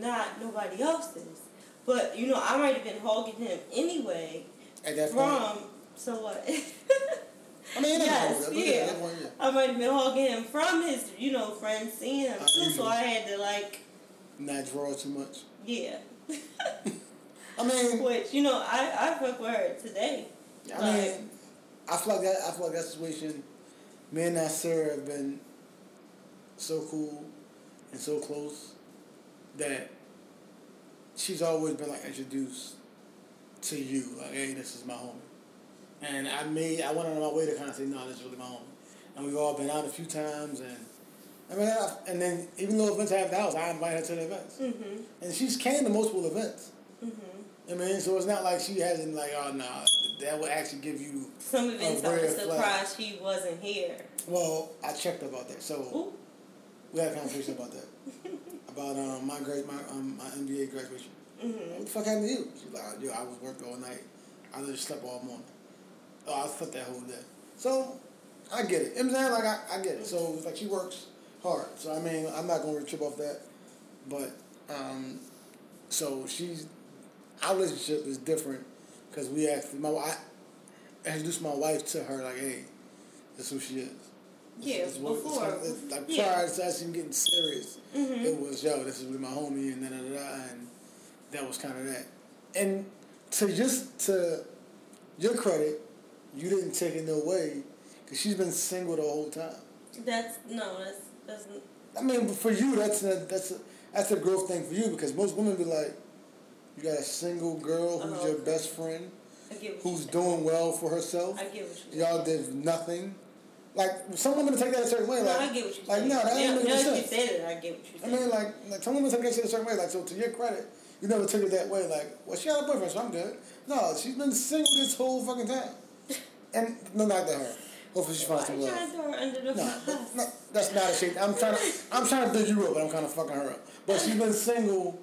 not nobody else's. But, you know, I might have been hogging him anyway At that point. from, so what? (laughs) I mean, Yes, yes, that, but yeah. yeah. I might have been hogging him from his, you know, friends seeing him too, so. I had to like, Not draw too much. yeah. (laughs) I mean, Which you know, I I fuck with her today. I mean, I feel like that. I feel like that situation. Me and Nasir have been so cool and so close that she's always been like introduced to you, like, hey, this is my homie. And I made, I went on my way to kind of say, no, this is really my homie. And we've all been out a few times, and I mean, I, and then even though events have the house, I invite her to the events, Mm-hmm. and she's came to multiple events. Mm-hmm. I mean, so it's not like she hasn't like, oh no, that would actually give you. Some events A I was red flag. she wasn't here. Well, I checked about that, so Ooh. we had a conversation about that, (laughs) about um my grade, my um my MBA graduation. Mm-hmm. What the fuck happened to you? She's like, yo, I was working all night. I just slept all morning. Oh, I slept that whole day. So, I get it. You know what I'm saying? Like, I, I get it. So, it's like, she works hard. So, I mean, I'm not going to trip off that. But, um, so she's, our relationship is different because we actually, my, I introduced my wife to her, like, hey, this is who she is. Yeah, It's what- it's before. like, it's like yeah. prior to us even getting serious, Mhm. it was yo, this is with my homie, and da da da, da, and that was kind of that. And to just to your credit, you didn't take it no way, because she's been single the whole time. That's no, that's that's I mean, for you, that's a, that's a, that's a growth thing for you because most women be like, you got a single girl who's Oh, your okay. best friend, I get what who's saying. doing well for herself. I get what you're Y'all did nothing. Like some women take that a certain way. No, Like I get what you're like, saying. no, that ain't now, making now that you said it, I get what you're I mean, like, like some women take that shit a certain way. Like, so to your credit, you never took it that way. Like, well, she had a boyfriend, so I'm good. No, she's been single this whole fucking time. (laughs) And no, not to her. Hopefully she Why finds are some you love. trying to throw her under the No, bus? no, that's not a shame. I'm trying to, I'm trying to dig you up, but I'm kind of fucking her up. But she's been single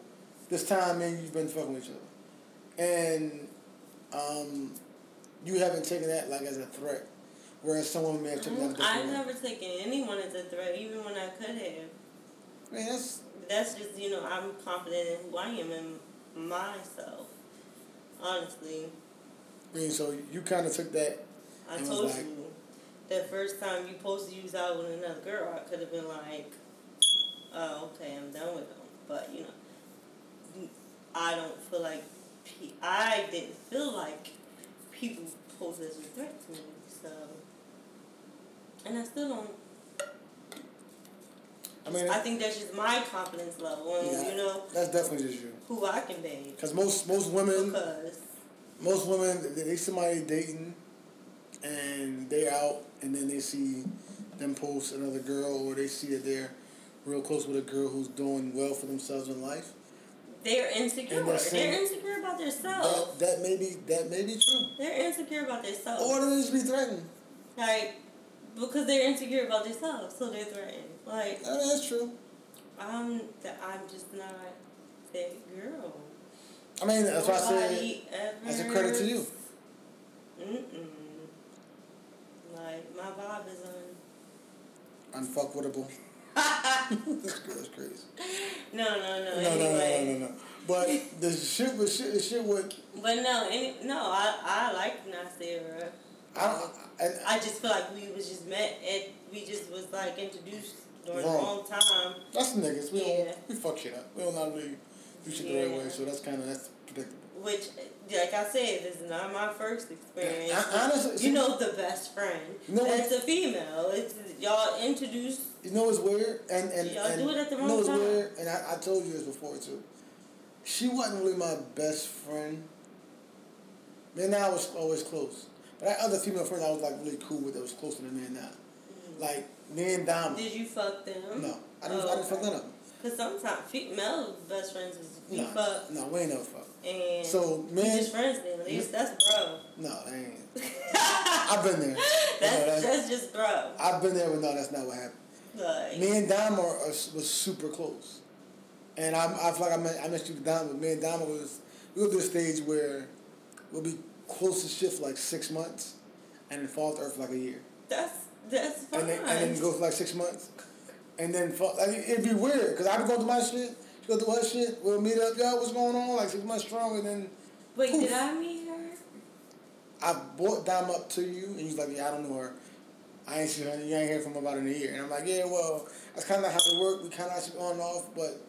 this time, and you've been fucking with each other, and um, you haven't taken that like as a threat, whereas someone may have taken that I've way. never taken anyone as a threat, even when I could have. That's That's just you know I'm confident in who I am in myself. Honestly, I mean, so you kind of took that. I told like- you that first time you posted you was out with another girl, I could have been like, oh okay, I'm done with them. But you know, I don't feel like pe- I didn't feel like people posed as a threat to me. So, and I still don't. I mean, I think that's just my confidence level, and Yeah. you know that's definitely just you. who I can date. Because most most women, Because most women, they, they somebody dating, and they out, and then they see them post another girl, or they see that they're real close with a girl who's doing well for themselves in life. they're insecure. They're saying- They're insecure about themselves. That that may be that may be true, They're insecure about themselves. or they just be threatened. Like, because they're insecure about themselves, so they're threatened. Like, that's true. I'm, th- I'm just not that girl. I mean, that's why I said Nobody that's a credit to you. Mm-mm. Like, my vibe is um, on. unfuckwittable. (laughs) that's, cra- that's crazy. No, no, no. No, no, no, no, no, no. But the shit with shit, the shit with But no, any, no, I, I like Nasira. I don't. I just feel like we was just met at, we just was like introduced during Wrong. the wrong time. That's niggas. We Yeah. don't we fuck shit up. We don't know how to do shit the right Yeah. way. So that's kind of that's predictable. Which, like I said, this is not my first experience. I- honestly, you know the best friend. You know what- That's a female. It's y'all introduced. You know what's weird? And and, Y'all and do it at the you know time. weird? And I, I told you this before too. She wasn't really my best friend. Man, I was always close. But I had other female friends I was like really cool with that was closer than me and now. Mm. Like me and Dom. Did you fuck them? No. I didn't, Oh, I didn't fuck okay. none of oh, them. Cause sometimes female best friends is you No, fuck no, we ain't never fuck. and So, man- just friends then. At least that's bro. No, they ain't. (laughs) I've been there. That's No, that's- that's just bro. I've been there, but no, that's not what happened. Like Me and Dom are, are, was super close, and I, I feel like I met, I met you Dom, but me and Dom was we were to a stage where we'll be close to shit for like six months, and then fall to earth for like a year, that's that's fine. and then and then go for like six months, and then fall, like it'd be weird because I'd go through my shit, go through her shit, we'll meet up, yo, what's going on? Like she's much stronger than. Wait, poof. did I meet her? I brought Dom up to you, and he's like, yeah, I don't know her. I ain't seen her. You ain't heard from her about in a year. And I'm like, yeah, well, that's kind of how it work. We kind of on and off, but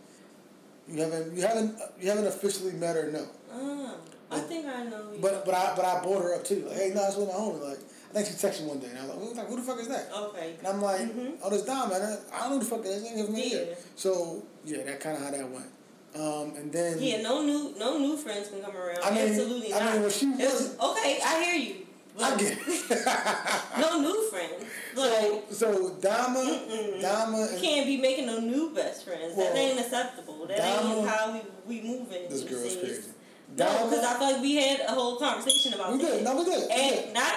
you haven't, you haven't, you haven't officially met her. No. Oh, I think I know. You. But but I but I brought her up too. Like, hey, no, it's with my homie. Like I think she texted me one day, and I was like, who the fuck is that? Okay. And I'm like, Mhm. oh, this Dom, man. I don't know who the fuck that is. Yeah. here. So yeah, that kind of how that went. Um, and then Yeah, no new no new friends can come around. I mean, Absolutely I not. mean, when she was- okay, I hear you. I get it. (laughs) no new friends. Like so so Dama, Mm-mm. Dama, you and can't be making no new best friends. Well, that ain't acceptable. That Dama- ain't how we we moving. this girl's crazy. No, Dama- because I feel like we had a whole conversation about we that. did. No, we did. We did. Not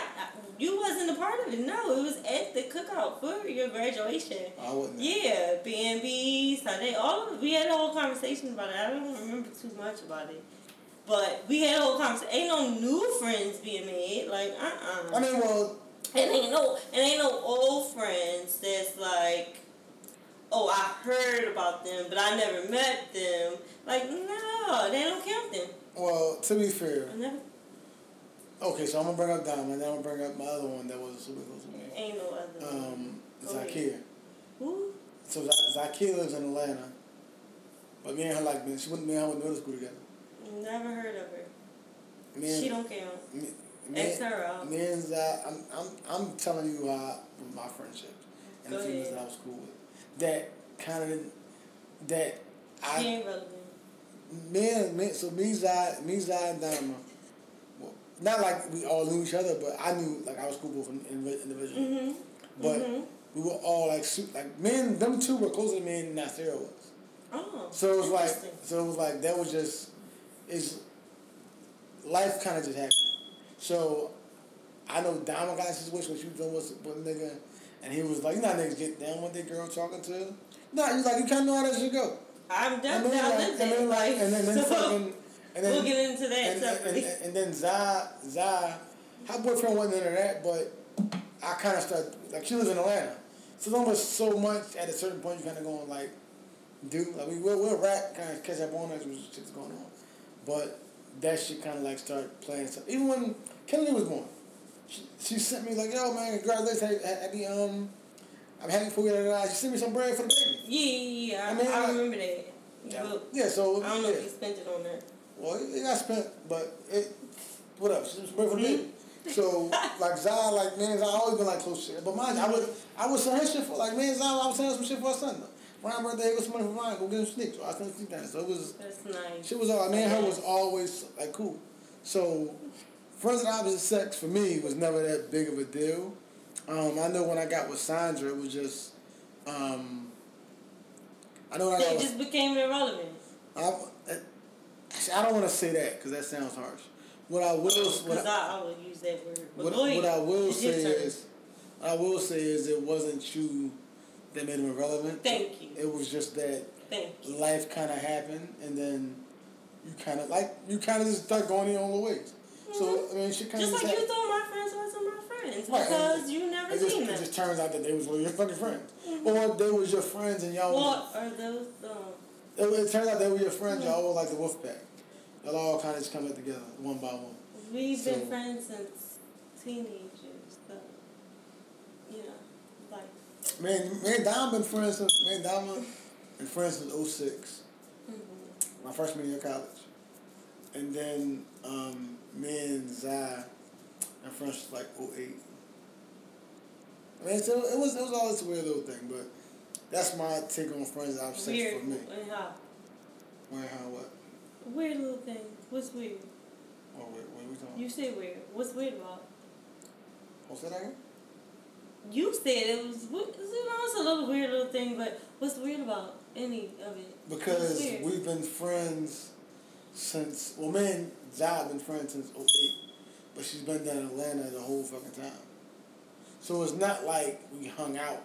you wasn't a part of it. No, it was at the cookout for your graduation. I wasn't. Yeah, B and B, Sunday, all of it. We had a whole conversation about it. I don't remember too much about it. But we had a whole conversation. Ain't no new friends being made. Like, uh uh I mean, well, And ain't no and ain't no old friends that's like Oh, I heard about them, but I never met them. Like, no, they don't count them. well. To be fair, I never okay. So I'm gonna bring up Diamond, and then I'm gonna bring up my other one that was super close to me. ain't no other. Um. Zakia. Who? So Z- Zakia lives in Atlanta, but me and her like me. She went. Me and her went to middle school together. Never heard of her. Me and, She don't count. Me, me, X her out. me and Zai, I'm, I'm, I'm telling you how my friendship and Go the females that I was cool with. That kind of, that She I, ain't relevant. me and, me, so me, Zai, me, Zai, and well, not like we all knew each other, but I knew, like, I was cool with them indiv- individually. Mm-hmm. But Mhm. we were all, like, like, men. them two were closer to me and Nasira was. Oh. So it was like, so it was like that was just, it's, life kind of just happened. So, I know Dama got in a situation where she was dealing with, with a nigga, and he was like, you know niggas get down with that girl talking to? No, he's like, you kind of know how that should go. I'm And then, like, and then, Like, and then, then (laughs) fucking, and then, we'll get into that and, and, separately. and, and then Zai, Zai, her boyfriend wasn't into that, but I kind of started, like, she lives in Atlanta. So there's almost so much at a certain point you kind of going, like, dude, like, we, we'll, we'll rap, kind of catch up on as shit's going on. But that shit kind of, like, started playing stuff. Even when Kennedy was born, she, she sent me, like, yo, man, congratulations, happy, um, I'm happy for you, da, da. she sent me some bread for the baby. yeah, yeah, yeah. I, I mean, I like- remember that. But Yeah, so, I don't know yeah. if you spent it on that. Well, it, it got spent, but it, what else? She was for the Mm-hmm. So, like Zai, like man, I always been like close to shit. But mind you, I would, I would send her shit for like man, Zai, I was sending her some shit for her son. When I birthday, go some money for mine, go get him sneaks. So I sent him sneakers. So it was, That's nice. She was all. Me and her was always like cool. So, friends of opposite sex for me was never that big of a deal. Um, I know when I got with Saundra, it was just, um, I know when I got It with just became irrelevant. I, I don't want to say that because that sounds harsh. What I will, what I, I, use that word. What, what I will say is, what I will say is, it wasn't you that made him irrelevant. Thank you. It was just that life kind of happened, and then you kind of like you kind of just start going your own ways. So mm-hmm. I mean, she kind of Just like you thought my friends wasn't my friends Right, because and you never It just, seen it them. It just turns out that they was of your fucking friends, mm-hmm. or they was your friends and y'all. was- What are those? Um, It, it turns out they were your friends. Mm-hmm. Y'all were like the wolf pack. Y'all all kind of just come together one by one. we've So- been friends since teenagers. So, you know, like. Man, man, and Dom been friends since me and Dom been friends since 06, mhm. my freshman year of college. And then um, me and Zai are friends since like 08. I mean, so it was it was all this weird little thing, but that's my take on friends I've Weird. for me. And how? Where, how, what? Weird little thing. What's weird? Oh, wait, what are we talking You say weird. What's weird about? What's that again? You said it was. You know, it's a little weird little thing, but what's weird about any of it? Because we've been friends since, well, Zai have been friends since 08, but she's been down in Atlanta the whole fucking time. So it's not like we hung out.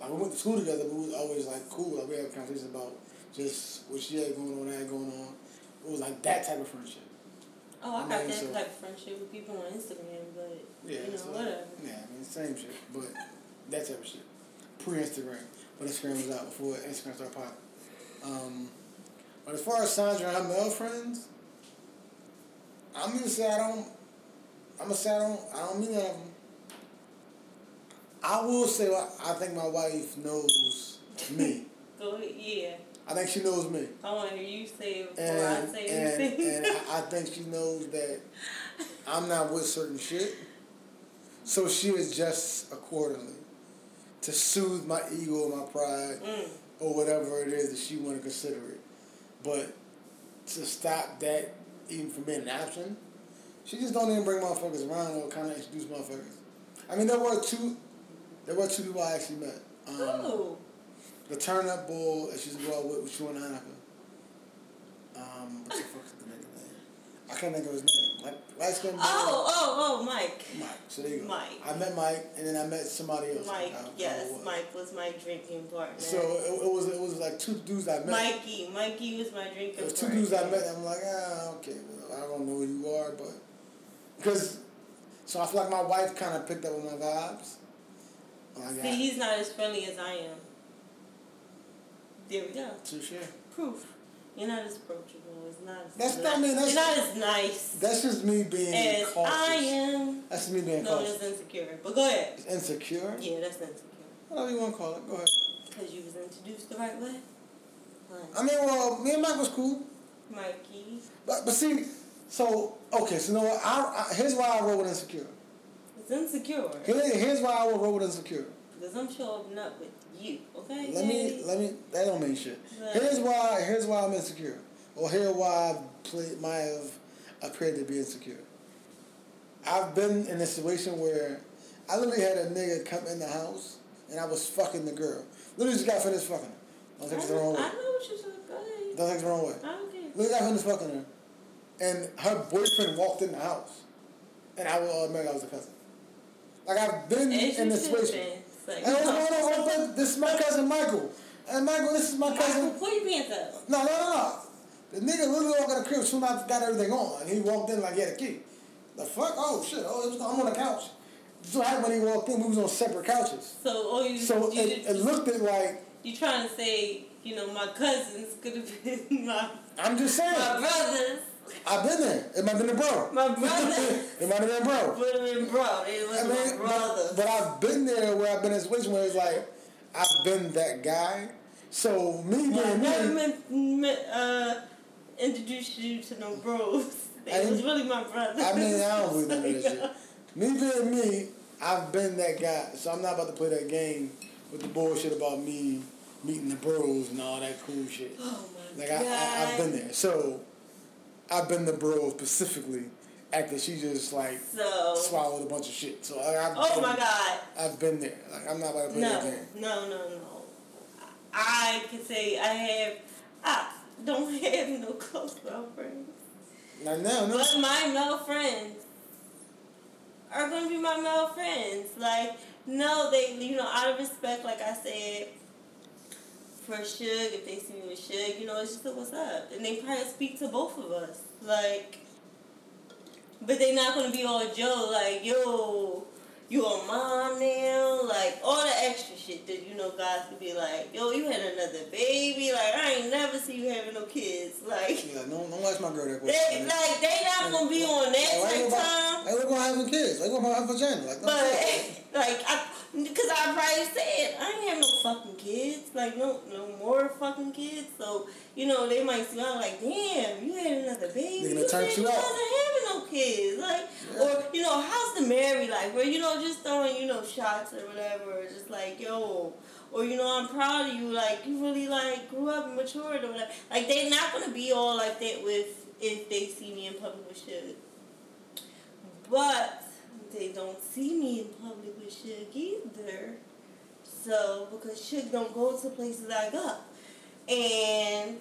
Like we went to school together, but we was always like cool. Like we had conversations about just what she had going on, I had going on. It was like that type of friendship. Oh, I I got mean, that so- type of friendship with people on Instagram, but Yeah, you know, so, whatever. Yeah, I mean, same shit, but that type of shit. Pre Instagram, but Instagram was out before Instagram started popping. Um, but as far as Saundra and her male friends, I'm gonna say I don't. I'm gonna say I don't. I don't mean none of them. I will say I I think my wife knows me. (laughs) Go ahead, yeah. I think she knows me. I want to hear you say it before And I say and, anything. and I think she knows that I'm not with certain shit. So she adjusts accordingly to soothe my ego my pride mm. or whatever it is that she want to consider it. But to stop that even from being an option, she just don't even bring motherfuckers around or kind of introduce motherfuckers. I mean, there were two, there were two people I actually met. Um, Ooh. The turn up bull that she's involved with, with you and Hanukkah. Um, what the fuck's the nigga name? I can't think of his name. Like light skinned Oh, oh, oh, Mike. Mike. So there you go. Mike. I met Mike, and then I met somebody else. Mike, I- I yes, what. Mike was my drinking partner. So it, it was it was like two dudes I met. Mikey, Mikey was my drinking There was two partner. dudes I met. I'm like, ah, okay. Well, I don't know who you are, but because so I feel like my wife kind of picked up on my vibes. Like, See, he's not as friendly as I am. There we go. touche. Proof. You're not as approachable. It's not as That's nice. not- I mean, that's- You're not as nice That's just me being as cautious. I am. That's me being No, cautious. that's insecure. But go ahead. Insecure. Yeah, that's insecure. Whatever you want to call it. Go ahead. Because you was introduced the right way. Fine. I mean, well, me and Mike was cool, Mikey. but but see, so okay, so you know what? I, I here's why I roll with insecure. It's insecure. Here, here's why I will roll with insecure. Because I'm showing up with you, okay? Let me let me. That don't mean shit. Right. Here's why. Here's why I'm insecure. Or here why I've played. Might have appeared to be insecure. I've been in a situation where I literally had a nigga come in the house and I was fucking the girl. Literally just got finished fucking her. Don't I take it the know, wrong way. I know what you're saying. Don't take it the wrong way. I don't care. Literally got finished fucking her, and her boyfriend walked in the house, and I uh, was automatically I was a cousin. Like I've been As in this situation. be. Like, And I was like, "Oh, no, no, no, this is my cousin Michael. And Michael, this is my Michael, cousin. Put your pants up. No, no, no, no. The nigga literally walked in the crib soon as I got everything on. And he walked in like he had a key. The fuck? Oh, shit. Oh, it was, I'm on the couch. So happened when he walked in, we was on separate couches. So, oh, you, So you, it, it looked at like, you trying to say, you know, my cousins could have (laughs) been my, I'm just saying. my brothers. I've been there. It might have been a bro. My brother. it might have been a bro. Would have been bro. It was I my brother. but, but I've been there where I've been in a situation where it's like, I've been that guy. So me Yeah, being never me, met, uh, introduced you to no bros. It was really my brother. I mean, I don't believe (laughs) that shit. Me being me, I've been that guy. So I'm not about to play that game with the bullshit about me meeting the bros and all that cool shit. Oh my Like god. I, I, I've been there. So I've been the bro specifically after she just like So. swallowed a bunch of shit. So I, I've Oh been, my god. I've been there. Like I'm not about to play that No, game. no, no, no. I can say I have, I don't have no close girlfriends. Like now, no. But my male friends are gonna be my male friends. Like, no, they, you know, out of respect, like I said, for Shug, if they see me with Shug, you know, it's just a what's up. And they probably speak to both of us. Like, but they not gonna be all Joe, like, yo, you a mom now? Like, all the extra shit that, you know, guys could be like, yo, you had another baby? Like, I ain't never see you having no kids. Like, Yeah, no, don't ask my girl that they, question. like, they not gonna be on that Like, why type you about- time. Like, we're gonna have kids. Like, we're gonna have a vagina. Like, don't But like I, because I probably said I ain't have no fucking kids, like no no more fucking kids. So you know they might I'm like, damn, you had another baby. They gonna you turn said you you wasn't having no kids, like Yeah. or you know how's the married like where you know just throwing you know shots or whatever, or just like yo. Or you know, I'm proud of you. Like you really like grew up and matured or whatever. Like they're not gonna be all like that with if they see me in public with shit. But they don't see me in public with Shug either. So, because Shug don't go to places I go. And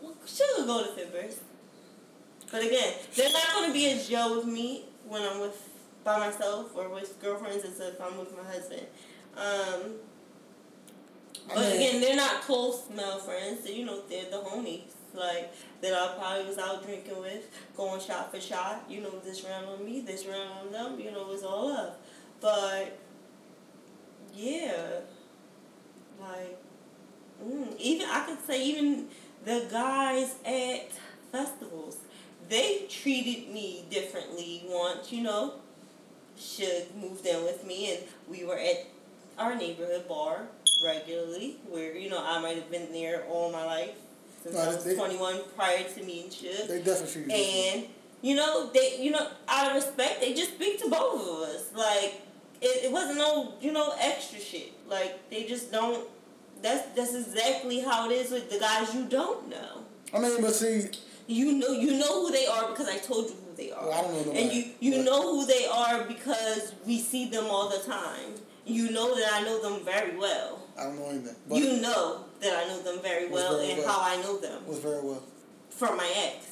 well, Shug will go to Fibbers. But again, they're not going to be as Joe with me when I'm with by myself or with girlfriends as if I'm with my husband. Um, I but mean- again, they're not close male friends. So, you know, they're the homies. Like, that I probably was out drinking with, going shot for shot. You know, this round on me, this round on them. You know, it's all up. But, yeah. Like, mm, even, I could say, even the guys at festivals, they treated me differently once, you know. Shug moved in with me, and we were at our neighborhood bar regularly, where you know I might have been there all my life since No, I was they- twenty one prior to meeting Chip. They definitely treat And you know, they you know, out of respect, they just speak to both of us. Like it, it wasn't no you know extra shit. Like they just don't. That's that's exactly how it is with the guys you don't know. I mean, but see, You know you know who they are because I told you who they are. Well, I don't know and you you but- know who they are because we see them all the time. You know that I know them very well. I don't know anything. But you know that I know them very well very and well. how I know them was very well. from my ex.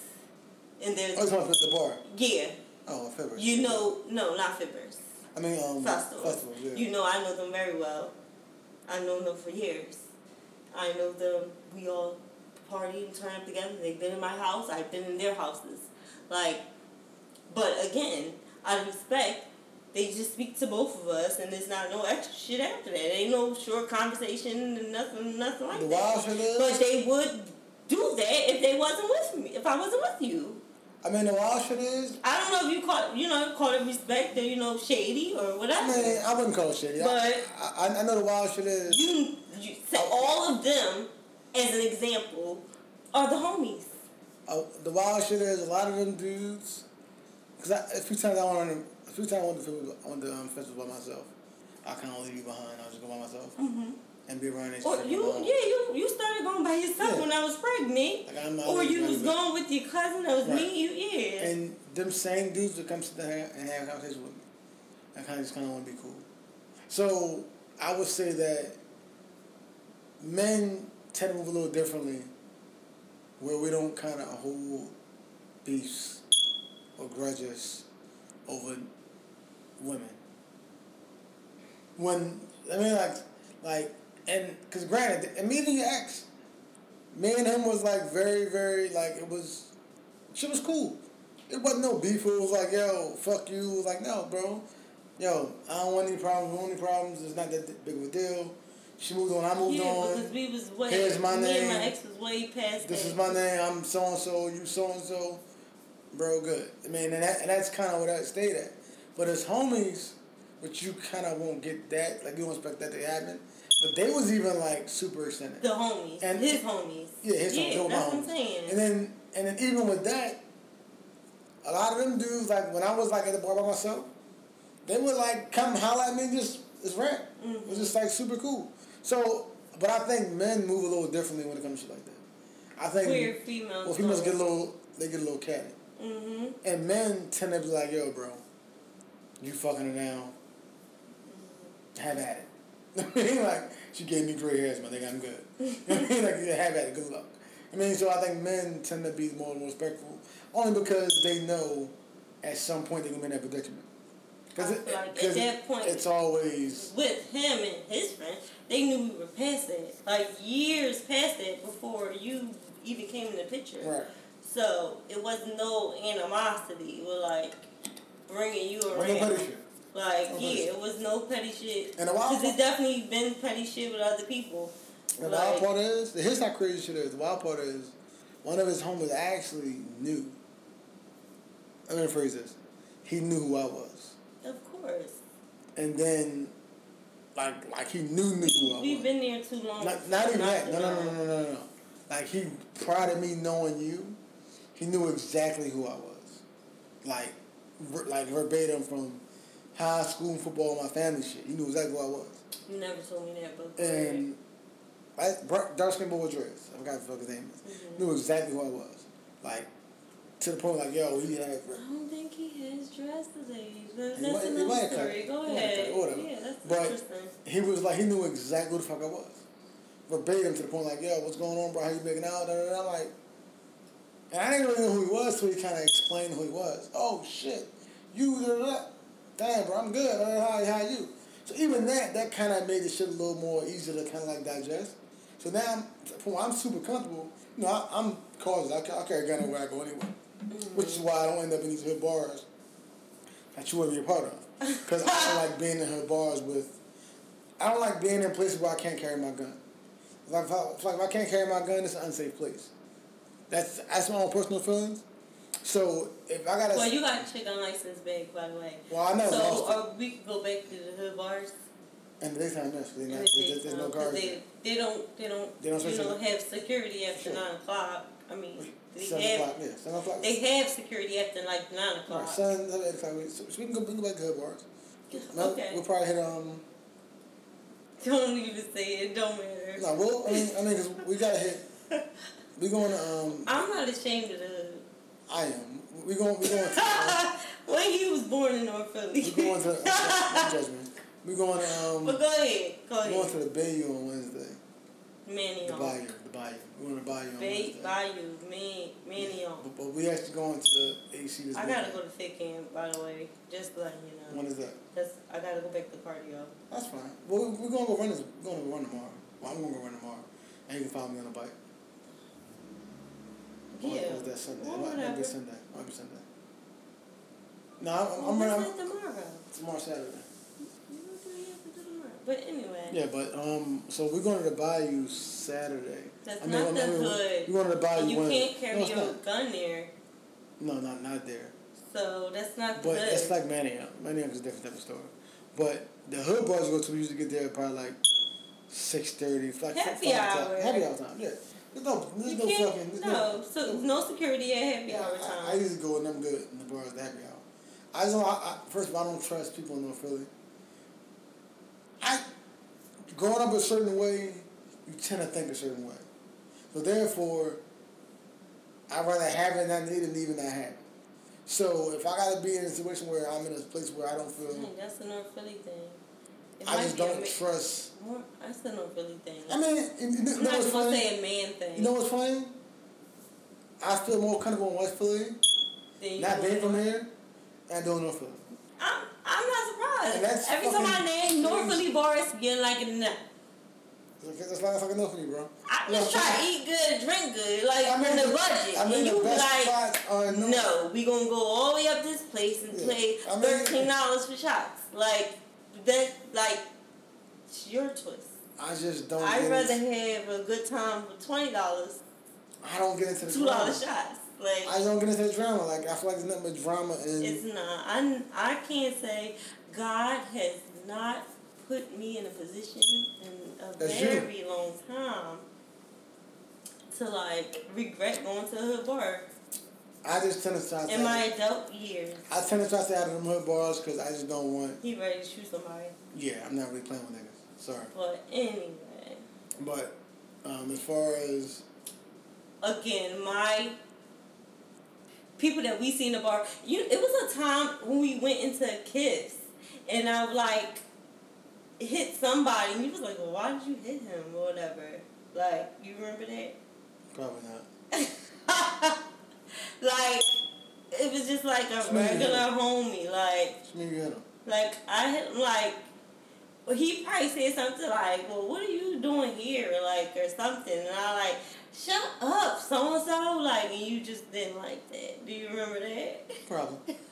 And there's I want to the bar. yeah. Oh, February. You know, no, not Fibbers. I mean, um, Festivals. festivals. Yeah. You know, I know them very well. I know them for years. I know them. We all party and turn up together. They've been in my house. I've been in their houses. Like, but again, of respect, they just speak to both of us, and there's not no extra shit after that. Ain't no short conversation and nothing, nothing like the that. But they would do that if they wasn't with me. If I wasn't with you. I mean, the wild shit is. I don't know if you call you know call it respect or you know shady or whatever. I mean, I wouldn't call it shady. But- I, I, I know the wild shit is. you you say all of them as an example are the homies. Uh, the wild shit is a lot of them dudes. Cause I, a few times I went on, few times I went to festival- on the um, festival by myself. I kind of leave you behind. I just go by myself Mm-hmm. and be around these Or you yeah you you started going by yourself Yeah. when I was pregnant. Like Or you was going with your cousin that was Right. me you yeah. And them same dudes that come sit there and have a conversation with me. I kind of just kind of want to be cool. So I would say that men tend to move a little differently, where we don't kind of hold beefs or grudges over women. When I mean like like and because granted, immediately your ex, me and him was like very very like it was She was cool. It wasn't no beef. It was like, yo, fuck you. It was like, no, bro. Yo, I don't want any problems. We want any problems. It's not that big of a deal. She moved on. I moved yeah, on. because we was way Here's my me and my ex was way past This that. is my name. I'm so and so. You so and so. Bro, good. I mean, and, that, and that's kind of what I stayed at. But as homies, which you kind of won't get that. Like you don't expect that to happen. But they was even like super extended. the homies. And- his homies. Yeah, his yeah, homies. that's what I'm saying. And then and then even with that, a lot of them dudes like when I was like at the bar by myself, they would like come holler at me and just it's rap. It was just like super cool. So, but I think men move a little differently when it comes to shit like that. I think Queer females. well, females get a little they get a little catty, Mm-hmm. and men tend to be like, "Yo, bro, you fucking her now. Have at it." (laughs) I mean, like she gave me gray hairs, my nigga. I'm good. I (laughs) mean, like yeah, have at it. Good luck. I mean, so I think men tend to be more respectful, only because they know at some point they're gonna be in that predicament. Because like at that point- it's always with him and his friend, they knew we were past that. Like years past that before you even came in the picture. right. So it was no animosity. It was like bringing you Well, no around. petty shit. Like No yeah, shit. it was no petty shit. And the wild Because it definitely been petty shit with other people. The Like- wild part is, here's how crazy shit is. The wild part is, one of his homies actually knew. I'm gonna phrase this. He knew who I was, Of course, and then, like, like he knew knew who I we've was. been there too long. Not, not even that. No, no, no, no, no, no, no. Like he, prior to me knowing you, he knew exactly who I was. Like, like verbatim from high school football, my family shit. He knew exactly who I was. You never told me that, but and I, dark skin boy with dreads. I forgot what the fuck his name is. Mm-hmm. Knew exactly who I was. Like to the point like yo, he had. I don't think he has dressed. But He that's might- another story. Go He might cut ahead. whatever. Yeah, that's But- interesting. He was like he knew exactly who the fuck I was. Verbatim to the point like yo, what's going on, bro? How you making out? Da, da, da. Like, and I didn't really know who he was, so he kind of explained who he was. Oh shit, you da, da, da. Damn, bro, I'm good. How, how you? So even that, that kind of made the shit a little more easier to kind of like digest. So now I'm, I'm super comfortable. You know, I, I'm cautious. I, I carry a gun everywhere I go anyway, mm-hmm. which is why I don't end up in these hood bars that you want to be a part of. (laughs) Because I don't like being in hood bars with. I don't like being in places where I can't carry my gun. Like if I, if, like if I can't carry my gun, it's an unsafe place. That's that's my own personal feelings. So if I gotta, Well, you got a chick unlicensed bag, by the way. well, I never so lost uh, we could go back to the hood bars. And the daytime, yes, they not, the there's, no guards. they, they don't they don't, They don't you know special- have security after Sure. nine o'clock. I mean, they Seven have o'clock, yeah, seven o'clock. they have security after like nine o'clock. right, seven, seven, we- So, we can go, we can go back to hood bars. No, okay, We'll probably hit um. (laughs) don't even say it. Don't matter. No, we'll. I mean, I mean, cause we gotta hit. (laughs) We going to um. I'm not ashamed of the. I am. We going. We going (laughs) to. Uh, when he was born in North Philly. we going to. Uh, (laughs) judgment. We going to um. but go ahead, go We going ahead. to the Bayou on Wednesday. Manny The on. Bayou. The Bayou. We going to Bayou on Bay, Wednesday. Bayou, man, Manny on. But, but we actually going to the AC this I gotta go to fit camp, by the way. Just letting you know. When is that? That's, I gotta go back to the cardio. That's fine. Well, we, we're gonna go run this. We're gonna go run tomorrow. Well, I'm gonna go run tomorrow, and you can follow me on the bike. Yeah. Is that Sunday? Well, it might, be whatever. Sunday. Might be Sunday. No, I'm, Well, I'm, that tomorrow? Tomorrow Saturday. You know what you have tomorrow. But anyway, Yeah, but um, so we're going to the Bayou Saturday. that's I mean, not I the mean, hood. We're going to the Bayou. You can't carry no, your not. gun there, No, not not there. so that's not the But hood. it's like Manioc. Manioc is a different type of story. But the hood bars go to, we usually get there probably like six thirty. Like Happy hour. Happy hour time. Yeah. There's no, there's no fucking. there's no, so no security at happy Yeah, hour I, time. I usually go and I'm good in the bars at happy hour. I just don't. I, I, first of all, I don't trust people in North Philly. I growing up a certain way, you tend to think a certain way. So therefore, I'd rather have it not need it than even not have it. So if I gotta be in a situation where I'm in a place where I don't feel, that's a North Philly thing. I just don't trust. That's a North Philly thing. I mean, you, know I'm not what's just gonna funny? say a man thing. You know what's funny? I feel more comfortable in West Philly, not being from here, and doing North Philly. I'm, I'm not surprised. Every time I name North. Philly bars, you're like, nah. That's why I fucking for you, bro. I just try to eat good drink good, like I mean, on the budget. I mean, and you like, no. we gonna go all the way up this place and pay I mean- thirteen dollars for shots. Like that, like it's your choice. I just don't. I'd rather into, have a good time for twenty dollars, I don't get into the two drama. dollar shots. Like I don't get into the drama. Like I feel like there's nothing but drama and It's not. I, I can't say God has not put me in a position in a That's you. very long time to like regret going to a hood bar I just tend to try to. in my adult years. I tend to try to stay out of them hood bars because I just don't want. He ready to shoot somebody. Yeah, I'm not really playing with niggas. Sorry, But anyway, but um, as far as again, my people that we see in the bar, you it was a time when we went into Kiss and I was like hit somebody and you was like, well, why did you hit him or whatever? Like, you remember that? probably not. (laughs) like it was just like a regular homie. Like Just me you hit him. like I like well, he probably said something like, Well, what are you doing here? Like or something and I like, Shut up, so and so like and you just didn't like that. Do you remember that? Probably. (laughs)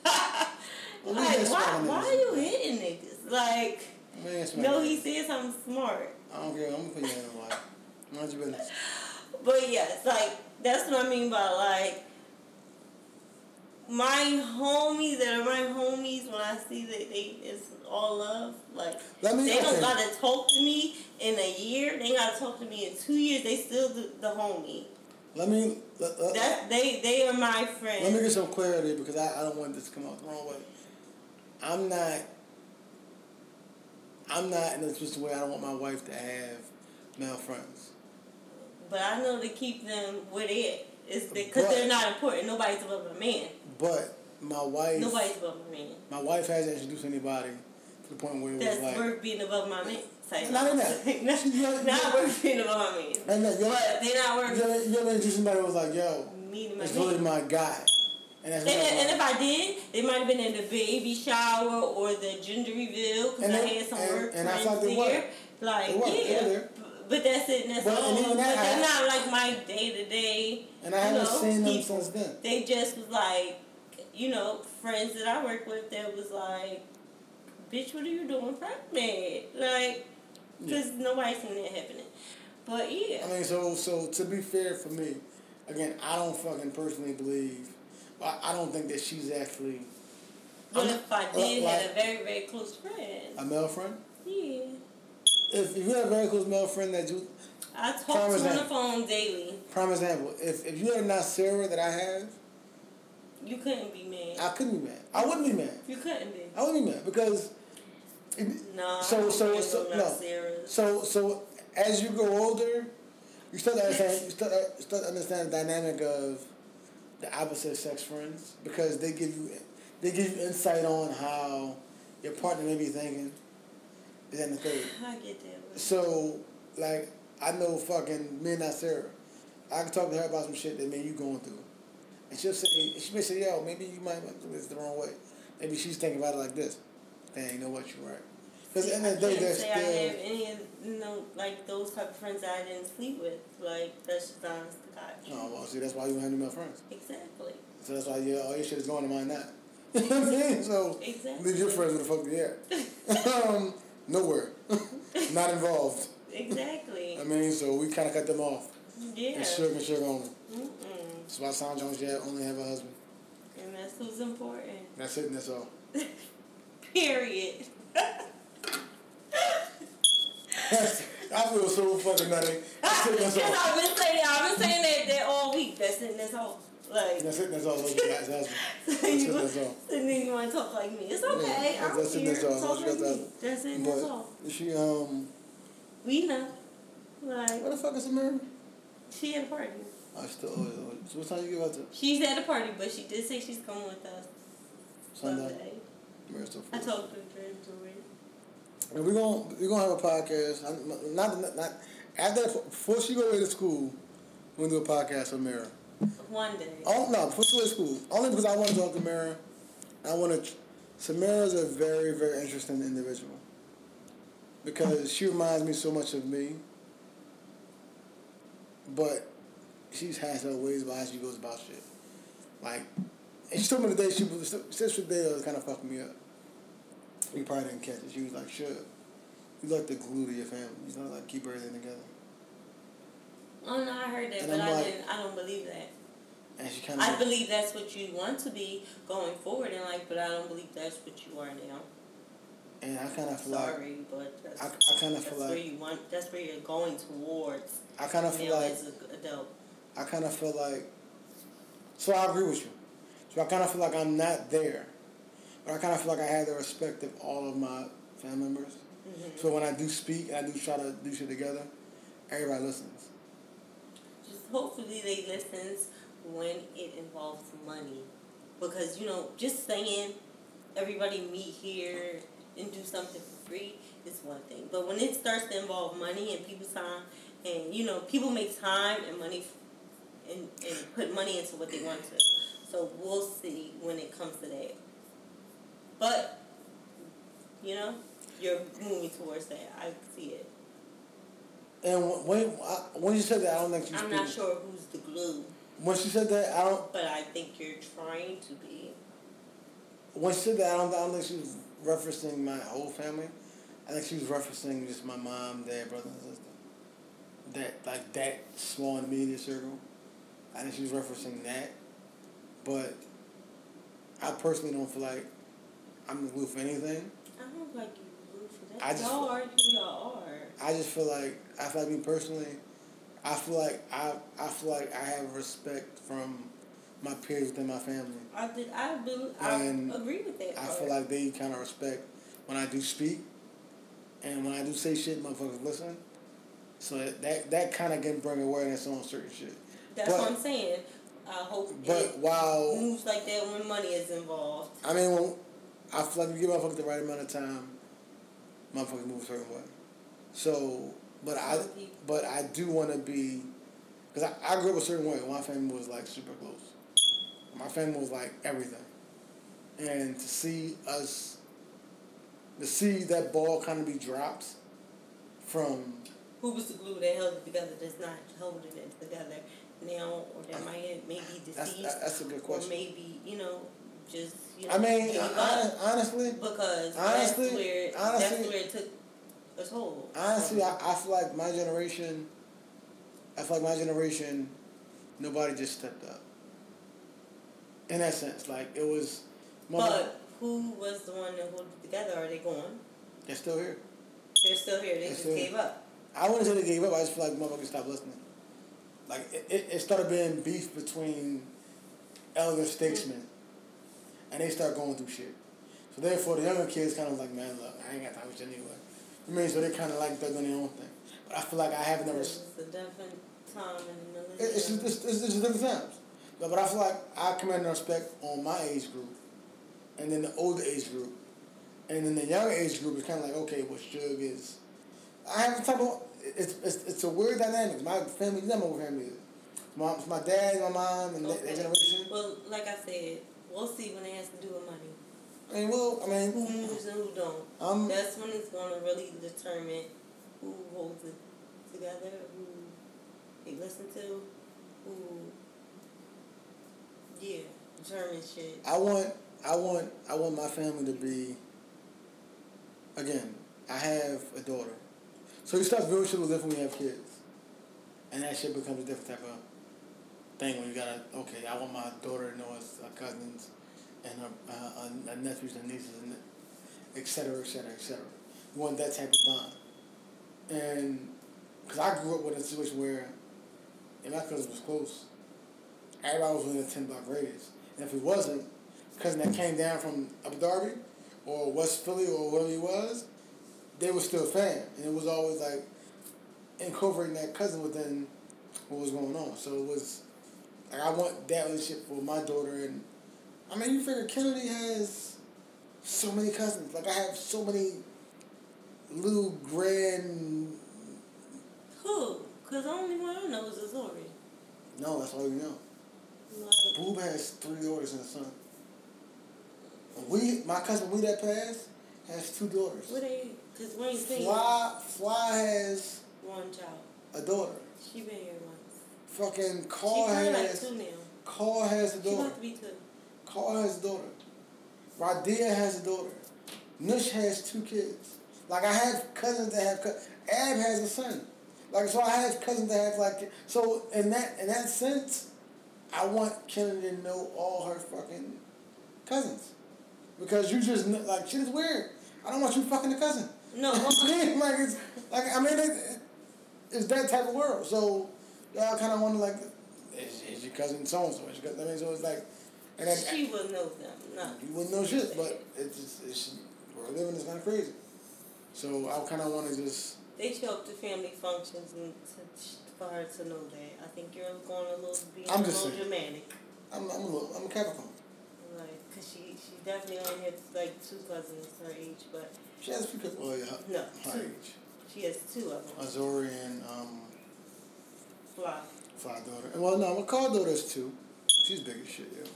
Well, like why why are you hitting niggas? Like We ain't smacking no, he said something smart. I don't care. I'm gonna put you in the life. Mind your business. But yes, like that's what I mean by like my homies that are my homies when I see that they it's all love. Like Let me. they don't gotta talk to me in a year. They gotta talk to me in two years. They still the, the homie. Let me. Let, let, That they they are my friends. Let me get some clarity because I, I don't want this to come out the wrong way. I'm not. I'm not in a position where I don't want my wife to have male friends. but I know to keep them with they It's because But- they're not important. Nobody's above a man. But my wife, Nobody's above a man. my wife hasn't introduced anybody to the point where it was That's like, worth being above my man. Type. Not in that. (laughs) not, You know- not worth being above my man. and then, you ever, But they're not worth you ever, you ever introduce somebody who was like, yo, my it's really my guy. And that's And, and if I did, they might have been in the baby shower or the gender reveal because I had some and- work and I thought they there. were. Like, They. They yeah. b- But that's it and that's But- all. and even but they're not like my day to day. and I haven't know, seen them people. since then. They just was like, you know, friends that I work with that was like, bitch, what are you doing pregnant? Like, because nobody's seen that happening. But yeah. I mean, so so to be fair for me, again, I don't fucking personally believe. I, I don't think that she's actually But I'm- if I did like- have a very, very close friend, a male friend. yeah. If, you have a very close male friend that you, I talk to on the phone daily. prime example, if if you had not Sarah that I have, You couldn't be mad. I couldn't be mad. I wouldn't be mad. you couldn't be. I wouldn't be mad because. No. So- I so- so- no. serious. So so as you grow older, you start to understand you start, uh, you start to understand the dynamic of the opposite sex friends because they give you they give you insight on how your partner may be thinking. Is that the third? (laughs) I get that. So like I know fucking me and not Sarah. I can talk to her about some shit that maybe you going through. And she'll say she may say, yo, maybe you might do this the wrong way. Maybe she's thinking about it like this. Dang, you know what, you're right. Because at the end of the I day, they're say I still have any of you know like those type of friends that I didn't sleep with. Like that's just honest to God. Oh well, see, that's why you don't have any male friends. Exactly. So that's why yeah, all your shit is going to mine not. (laughs) you know what I mean? So Exactly. leave your friends with the fuck they at. (laughs) um, nowhere, (laughs) not involved. Exactly. I mean, so we kind of cut them off. Yeah. And sugar and sugar only. Mm-mm. That's why Sound Jones yeah only have a husband. And that's who's important. That's it. and That's all. (laughs) Period. (laughs) I feel so fucking nutty. That's it. and That's Because. I've been saying I've been saying that, that all week. That's it. and That's all. Like. That's it. That's all. Guys' husband. (laughs) So That's you. That's all. and then you want to talk like me. It's okay. Yeah, I'm that's it, here. that's all. Talk That's like what me. That's it. That's all. She um, We know. Like where the fuck is Samira? she at a party. I still. oh, So what time you give out to? She's at a party, but she did say she's coming with us Sunday. I free. talked to her. And we're gonna we're gonna have a podcast. I'm- Not not, not after before she go away to school. We're gonna do a podcast with Mira. One day. Oh no, she go school. Only because I want to talk to Mira. I want to. Samira is a very very interesting individual. Because she reminds me so much of me. But she has her ways about how she goes about shit. Like, and she told me the day she was sister day was kind of fucking me up. You probably didn't catch it. She was like, "Sure, you like the glue to your family. You know, like keep everything together." Oh no, I heard that, And but I'm I like- didn't. I don't believe that. And she kind I of, believe that's what you want to be going forward in life, but I don't believe that's what you are now. and I kind of feel like, Sorry, but that's, I, I kind of that's feel where you want. That's where you're going towards. I kind of feel like, as an adult. I kind of feel like. So I agree with you. So I kind of feel like I'm not there, but I kind of feel like I have the respect of all of my family members. Mhm. So when I do speak and I do try to do shit together, everybody listens. Hopefully they listens when it involves money, because you know, just saying everybody meet here and do something for free is one thing, but when it starts to involve money and people's time, and you know, people make time and money, and and put money into what they want to. So we'll see when it comes to that. But you know, you're moving towards that. I see it. And when when you said that, I don't think she was I'm speaking. not sure who's the glue. When she said that, I don't. But I think you're trying to be. When she said that, I don't, I don't think she was referencing my whole family. I think she was referencing just my mom, dad, brother, and sister. That like that small and immediate circle. I think she was referencing that. But I personally don't feel like I'm the glue for anything. I don't like you root for that. I just- y'all are who y'all are. I just feel like I feel like me personally, I feel like I I feel like I have respect from my peers within my family. I did. I do. I And agree with that. I part. feel like they kind of respect when I do speak, and when I do say shit, motherfuckers listen. So that that, kind of can bring awareness on certain shit. that's but- what I'm saying. I hope But while moves like that when money is involved. I mean, when, I feel like you give motherfuckers the right amount of time, motherfuckers move a certain way. So, but I but I do want to be, because I, I grew up a certain way. My family was like super close. My family was like everything, and to see us, to see that ball kind of be dropped from Who was the glue that held it together? That's not holding it together now, or that might maybe that's deceased, that's a good or question. maybe you know just you know. I mean, up. honestly, because honestly- that's where honestly- that's where it took a toll. Honestly, I, I feel like my generation, I feel like my generation, nobody just stepped up. In that sense, like it was, but who was the one that held it together? Are they gone? they're still here. They're still here. They They're just still- gave up. I wouldn't say they gave up. I just feel like motherfuckers stopped listening. Like it, it, it started being beef between elder statesmen, and they start going through shit. So therefore, the younger kids kind of like, man, look, I ain't got time for shit anyway. I mean, so they kind of like they're doing their own thing. But I feel like I have never. It's a different time in the It- It's just, it's, it's, it's different times. But, but I feel like I command respect on my age group, and then the older age group, and then the younger age group is kind of like, okay, what Shug is. I have a type of, it's, it's, it's a weird dynamic. My family, you know my family is. My, my dad, my mom, and that, that generation. Well, like I said, we'll see when it has to do with money. I mean, well, I mean, Who moves and who don't. um, That's when it's going to really determine who holds it together, who they listen to, who, yeah, determine shit. I want, I want, I want my family to be. Again, I have a daughter, so you start viewing shit a different when you have kids, and that shit becomes a different type of thing when you gotta. Okay, I want my daughter to know his uh, cousins, and her, uh, uh, nephews and nieces, and et cetera, et cetera, et cetera. You want that type of bond, and because I grew up with a situation where, and my cousin was close. Everybody was within a ten block radius, and if he wasn't, cousin that came down from Abu Dhabi, or West Philly, or wherever he was, they were still a fan, and it was always like incorporating that cousin within what was going on. So it was like I want that relationship for my daughter, and I mean you figure Kennedy has so many cousins. Like I have so many little grand. Who? Because the only one I know is Azori. No, that's all you know. Like, Boob has three daughters and a son. We, my cousin, we that passed, has two daughters. what they, because Wayne Senior, Fly, Fly has one child. a daughter. She been here once. Fucking Carl She probably like has, two now. Carl has a She daughter. about to be two. Carl has a daughter. Radia has a daughter. Nush has two kids. Like I have cousins that have, cou- Ab has a son. Like so, I have cousins that have like. So in that in that sense, I want Kennedy to know all her fucking cousins, because you just like shit is weird. I don't want you fucking a cousin. No, (laughs) like it's like I mean it, it's that type of world. So y'all kind of want to like, is, is your cousin so and so? Is your cousin? I mean, so it's like, and then, she would know them. No. you wouldn't know shit, but it's just it's we're living is kind of crazy. So I kind of want to just They show up to family functions and to, for her to know that. I think you're going a little, being I'm a just little saying. I'm I'm a little, I'm a Capricorn. Like, cause she she definitely only has like two cousins her age, but She has a few people. Well, yeah, No, her two. age. she has two of them. Azori and um, Fly. Fly daughter. Well, no, my car daughter is two. She's big as shit, yeah.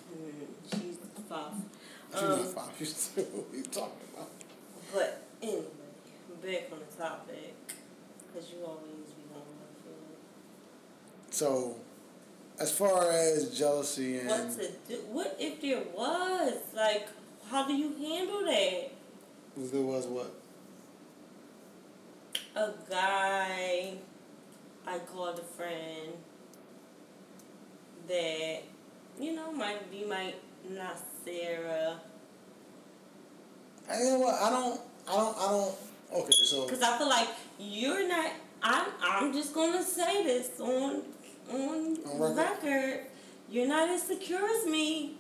She's Um. She's (laughs) two. What are you talking about? But anyway, back on the topic, cause you always be on my field. So, as far as jealousy and What to do? What if there was like? How do you handle that? if there was what? A guy, I called a friend that you know might be my not Sarah. I, you know what? I don't. I don't. I don't. Okay, so Because I feel like you're not. I'm. I'm just gonna say this on on On record? record. You're not as secure as me.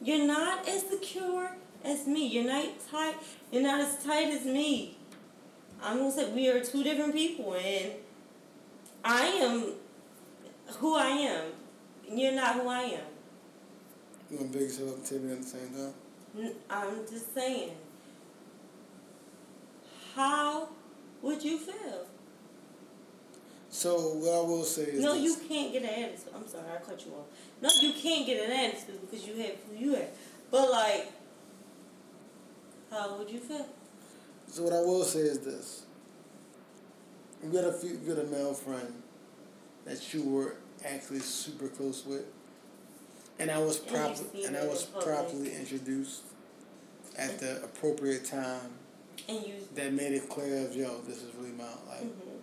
You're not as secure as me. You're not tight. You're not as tight as me. I'm gonna say we are two different people, and I am who I am. and You're not who I am. To big yourself up and tell me at the same time. I'm just saying. How would you feel? So what I will say is No, this. you can't get an attitude. I'm sorry, I cut you off. No, you can't get an attitude because you have who you have. But like, how would you feel? So what I will say is this. You got a few, you got a male friend that you were actually super close with, and I was properly and I was properly introduced at the appropriate time And you. that made it clear of yo, this is really my like. mhm.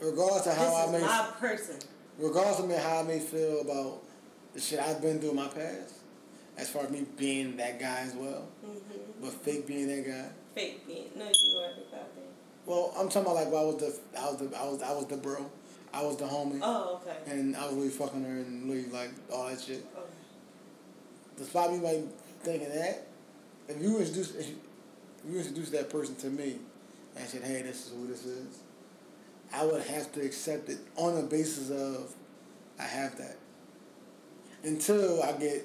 Regardless of how I may, my person. regardless of me how I may feel about the shit I've been through in my past, as far as me being that guy as well, Mm-hmm. but fake being that guy. Fake being. No, you weren't about that. Well, I'm talking about like well, I was the I was the I was I was the bro, I was the homie, Oh, okay. and I was really fucking her and really like all that shit. Oh. Despite me like thinking that, if you introduce if you, if you introduce that person to me, and said, hey, this is who this is, I would have to accept it on the basis of I have that. Until I get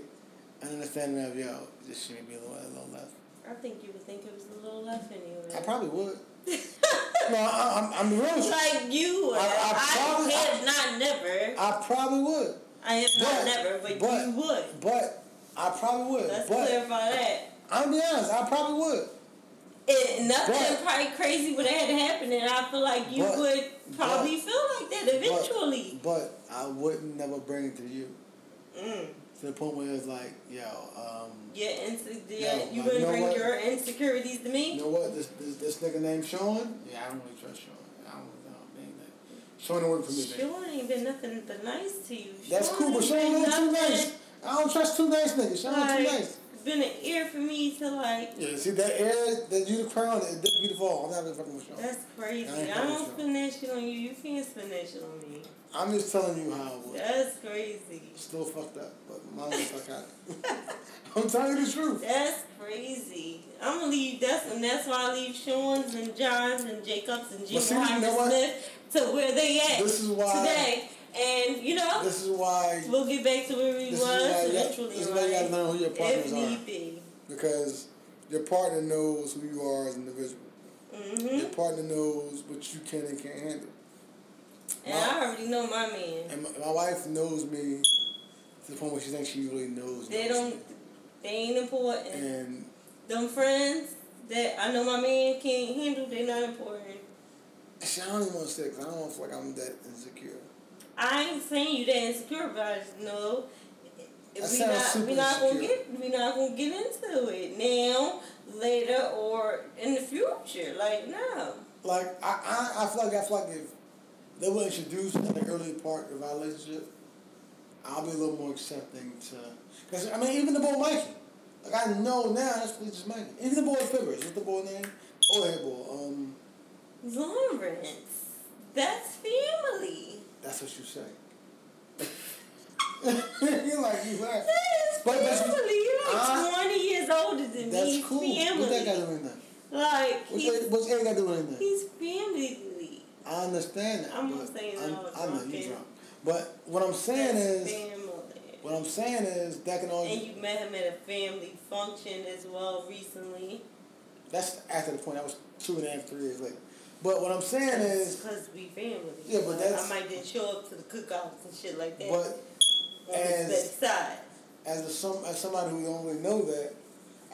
an understanding of yo, this should be a little, a little left. I think you would think it was a little left anyway. I probably would. No, I, I'm, I'm real. like you. I- I I, probably- have not never. I probably would. I have not never, but, but- you would. But I probably would. Let's but clarify that. I'm be honest, I probably would. It, nothing But- probably crazy would have had to happen, and I feel like you But- would probably feel like that eventually. But, but I wouldn't never bring it to you. mm. To the point where it's like, yo, um, Yeah, inse- yeah, you like, wouldn't you know bring what? your insecurities to me. you know what? This this, this nigga named Sean. Yeah, I don't really trust Sean. I don't know. Ain't that. Sean for me. Sean ain't been nothing but nice to you. That's Sean cool, but Sean ain't too nice. I don't trust too nice niggas. Sean ain't too Like, nice. been an ear for me to like. Yeah, see that air that you the crown, it dip you the fall. I'm not fucking with Sean. That's crazy. I I don't spend that shit on you. You can't spend that shit on me. I'm just telling you how it was. That's crazy. Still fucked up, but was fuck out. I'm telling you the truth. That's crazy. I'm gonna leave. That's and that's why I leave Sean's and John's and Jacobs and Jim see, you know? Smith to where they at This is why- today. And you know, This is why. we'll get back to where we was why you got- eventually. this is why you gotta who your partners are. Because your partner knows who you are as an individual. hmm Your partner knows what you can and can't handle. And I already know my man. And my, my wife knows me to the point where she thinks she really knows They me. They don't. They ain't important. And Them friends that I know my man can't handle. They not important. see, I don't even want to say because I don't feel like I'm that insecure. I ain't saying you that insecure, but I just know That we not we not gonna get we not gonna get into it now, later, or in the future. Like no. Like I, I, I feel like I feel like if they were introduced in the early part of our relationship, I'll be a little more accepting to. Because I mean, even the boy Mikey, like I know now that's really just Mikey. Even the boy Fibbers, what's the boy name? Oh, head boy. Um, Lawrence, that's family. that's what you say. (laughs) You're like you laugh. That's But that's- family. You're like I- twenty years older than me. That's cool. family. What's that got to do with that? Like What's that, what's that got to do with anything? he's family. I understand that. I'm not saying I'm, I was I know you drunk. But what I'm saying That's is, family. what I'm saying is, that can only. And you met him at a family function as well recently. That's after the point. That was two and a half, three years later. But what I'm saying is, because we family. Yeah, but that's- I might didn't show up to the cookouts and shit like that. but on as- the side. as a, some as somebody who don't really know that,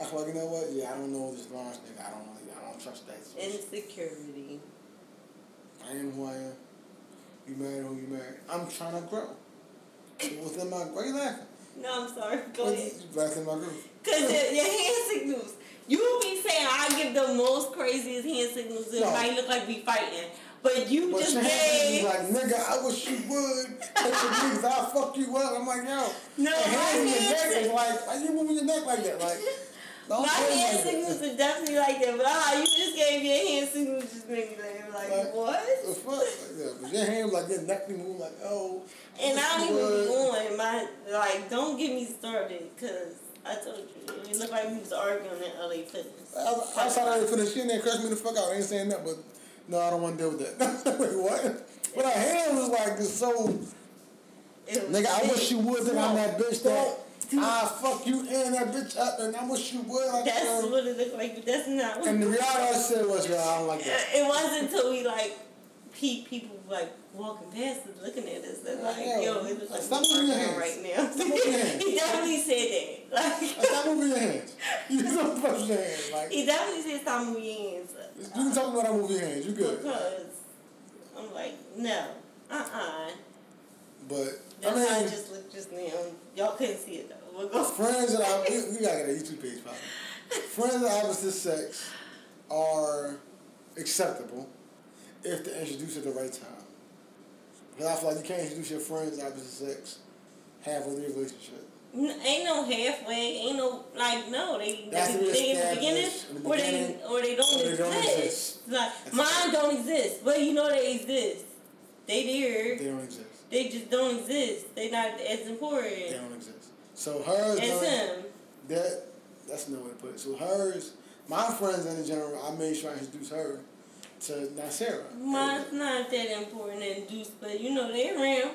I feel like you know what? Yeah, I don't know this Lawrence nigga. I don't really, I don't trust that. Insecurity. I am who I am. You married who you married. I'm trying to grow. Within my, why you laughing? No, I'm sorry. Go ahead. Back in my group. Cause your, your hand signals. You be saying I give the most craziest hand signals. It No. might look like we fighting, but you But just gave. like, nigga, I wish you would. Take your niggas, I'll fuck you up. I'm like, yo. No, hand my your neck is like, why you moving your neck like that? Like, don't My play hand like signals are definitely like that, but ah, you just gave your hand signals just make me laugh. Like, Like, what? The fuck? Like that. But your hand like your neck be moving like, oh. And I don't even would. be going. My like, don't get me started, cause I told you it looked like we was arguing in LA Fitness. I, thought I saw that finish. She in there cursed me the fuck out. I ain't saying that, but no, I don't want to deal with that. (laughs) Wait, what? But her hand was like just so. Was Nigga, I wish you would think I'm that bitch that Don't- I fuck you and that bitch up, and I wish you would. Like, That's uh, what it looked like, that's not. What and the reality I said was, yo, I don't like that. it wasn't until we like pe- people like walking past and looking at us that like Yeah. yo it was like Stop moving your hands. right now. Stop moving your (laughs) hands. he definitely said that. Like Stop moving your hands. You don't push your hands. Like, he definitely said stop moving your hands you can talk about I move your hands. You good. because I'm like no uh uh But That's I how I mean, just looked just now. Y'all couldn't see it though. Friends that I we, we gotta get a YouTube page probably. Friends of opposite sex are acceptable if they're introduced at the right time. Because I feel like you can't introduce your friends opposite sex halfway through your relationship. Ain't no halfway. Ain't no like no. They they, they in the beginning, in the or they or they don't, or they don't exist. exist. Like That's mine don't exist, but you know they exist. They there. They don't exist. They just don't exist. They not as important. They don't exist. So hers. Him. That that's no way to put it. So hers, my friends in general, I made sure I introduced her to Nasera. Mine's not that important to introduce, but you know they around.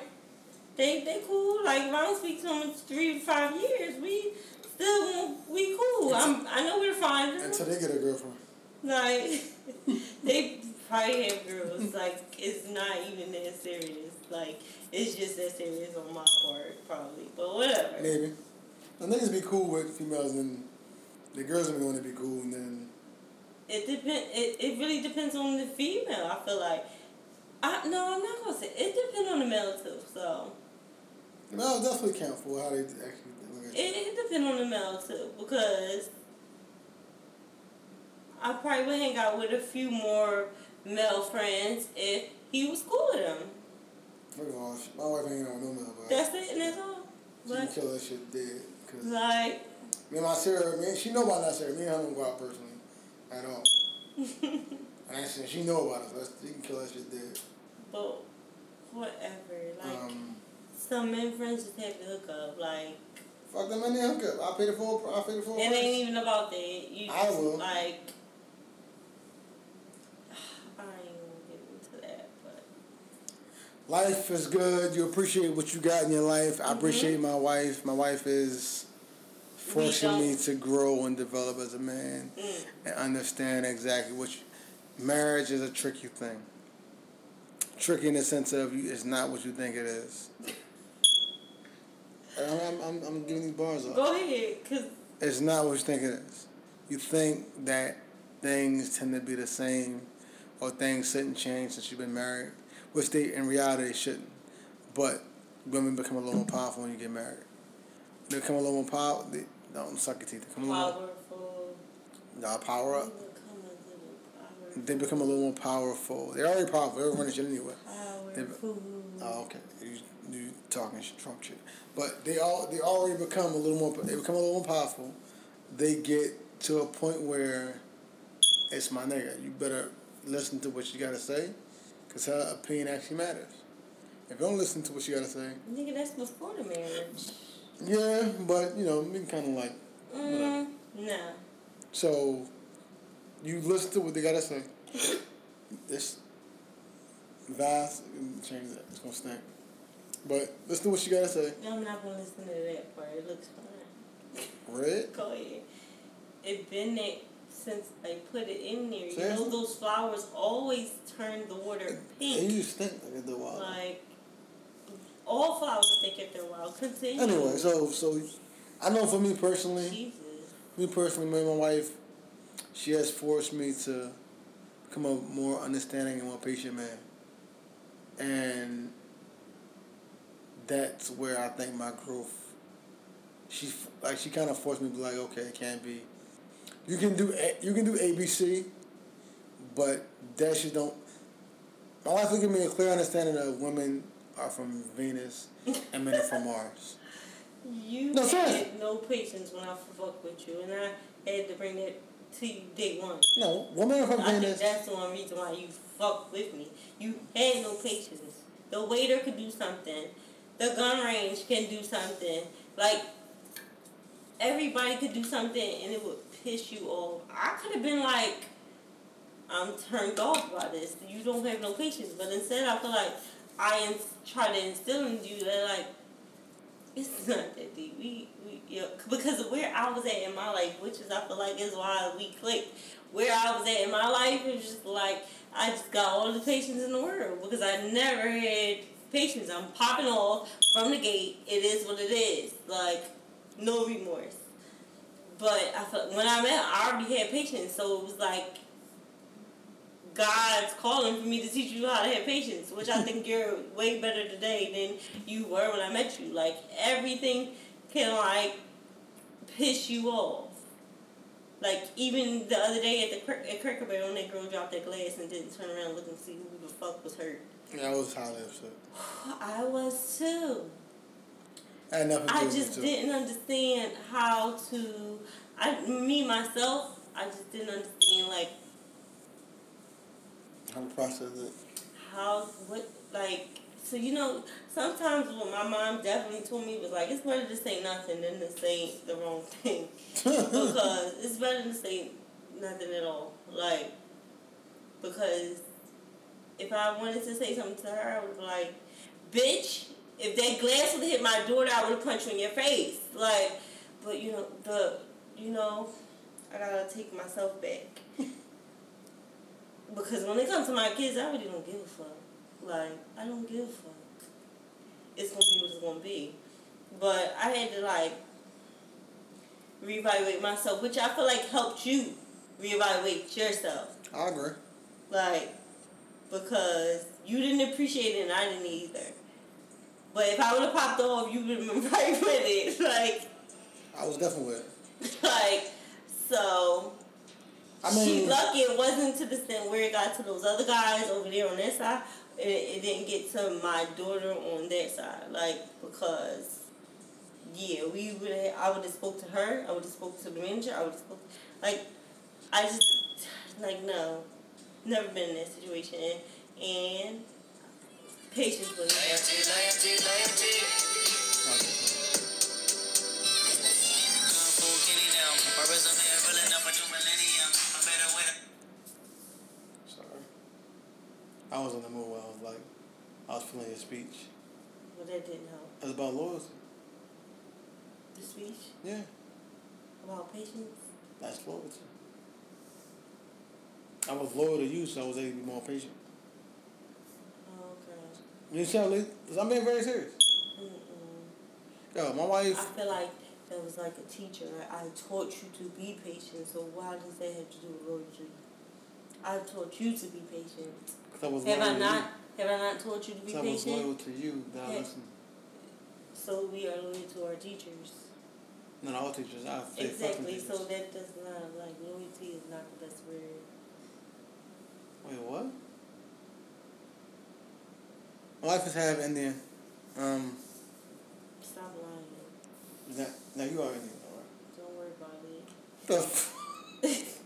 They they cool. Like if I don't speak to them in three to five years, we still we cool. I'm I know we're fine. Until they get a girlfriend. Like (laughs) they probably have girls. Like it's not even that serious. Like it's just that serious on my part, probably. But whatever. Maybe. The niggas be cool with females and the girls are going to be cool and then. It depend. It, it really depends on the female. I feel like. I no, I'm not gonna say it depends on the male too. So. The male definitely count for how they actually look at it. It depends on the male too because. I probably would hang out with a few more male friends if he was cool with them. First of all, my wife ain't on no male. That's it, and that's all. She kill that shit dead. Cause like. Me and my Sarah, me, she know about that Sarah. Me and her don't go out personally at all. and (laughs) I she know about us. She can kill that shit dead. But whatever, like um, some men friends just have to hook up, like. Fuck them and they hook up. I pay the full. I pay the full. It price. ain't even about that. You I will. Like. I ain't gonna get into that, but. Life is good. You appreciate what you got in your life. I mm-hmm. appreciate my wife. My wife is forcing me to grow and develop as a man mm. and understand exactly what you, marriage is a tricky thing. Tricky in the sense of you, it's not what you think it is. I'm, I'm, I'm giving these bars up. Go ahead, cause it's not what you think it is. You think that things tend to be the same, or things shouldn't change since you've been married, which they in reality they shouldn't. But women become a little more powerful when you get married. They become a little more powerful. They don't suck your teeth. They Come powerful. Nah, power up. They become a little more powerful. They're already powerful. They're running shit anyway. Powerful. Oh, okay. You, you talking Trump shit, but they all they already become a little more. They become a little more powerful. They get to a point where it's my nigga. You better listen to what you gotta say, cause her opinion actually matters. If you don't listen to what you gotta say, nigga, that's before the marriage. Yeah, but you know, we kind of like. Mm, no. So, you listen to what they gotta say. (laughs) This vast change that. It's gonna stink. But listen to what you gotta say. No, I'm not gonna listen to that part. It looks fine. Red. Go ahead. It been since they put it in there. You know those flowers always turn the water pink. They just stink like the water. Like all flowers take after a while. Continue. Anyway, so so I know for me personally, Jesus. me personally, me and my wife, she has forced me to become a more understanding and more patient man, and that's where I think my growth. She like she kind of forced me to be like, okay, it can't be. You can do you can do ABC, but that shit don't. My wife will give me a clear understanding of women are from Venus and men are from (laughs) Mars. You no, had no patience when I fuck with you, and I had to bring that to you day one. No, women are from I Venus. think that's the one reason why you fucked with me. You had no patience. The waiter could do something. The gun range can do something. Like everybody could do something, and it would piss you off. I could have been like, I'm turned off by this. You don't have no patience, but instead I feel like I ins- try to instill in you that like it's not that deep. We we yeah, because where I was at in my life, which is I feel like is why we clicked. Where I was at in my life was just like I just got all the patience in the world because I never had patience. I'm popping off from the gate. It is what it is. Like no remorse. But I felt when I met, I already had patience, so it was like God's calling for me to teach you how to have patience, which I think (laughs) you're way better today than you were when I met you. Like everything can like piss you off. Like even the other day at the at Cracker Barrel when that girl dropped that glass and didn't turn around and look and see who the fuck was hurt. Yeah, I was highly upset. (sighs) I was too. Had nothing to do I just didn't understand how to. I me myself, I just didn't understand like How to process it. how what like. So you know, sometimes what my mom definitely told me was like, it's better to say nothing than to say the wrong thing (laughs) because it's better to say nothing at all. Like because if I wanted to say something to her, I would be like, bitch, if that glass would have hit my daughter, I would have punched you in your face. Like, but you know, the, you know, I gotta take myself back. (laughs) because when it comes to my kids, I really don't give a fuck. Like, I don't give a fuck. It's gonna be what it's gonna be. But I had to, like, reevaluate myself, which I feel like helped you reevaluate yourself. I agree. Like, because you didn't appreciate it and I didn't either. But if I would have popped off, you would have been (laughs) right with it. Like, I was definitely with like, so. I mean, lucky it wasn't to the extent where it got to those other guys over there on that side. It, it didn't get to my daughter on that side. Like, because, yeah, we would have, I would have spoke to her. I would have spoke to the manager. I would have spoke, like, I just, like, no. Never been in that situation. And was it. sorry. I was in the mood where I was like, I was feeling your speech. Well, that didn't help. It's about loyalty. The speech Yeah, about patience. that's loyalty. I was loyal to you, so I was able to be more patient. You see how li- I'm being very serious. Mm-mm. Yo, my I feel like that was like a teacher. Like, I taught you to be patient, so why does that have to do with loyalty? I taught you to be patient. I was Have I not? you. Have I not taught you to be Cause I was patient? loyal to you, that Yeah. So we are loyal to our teachers. Not all teachers, I Exactly. teachers. So that does not like loyalty is not the best word. Wait, what? My wife is half Indian. Um, Stop lying. that, now you are Indian, alright? Don't worry about it. The f-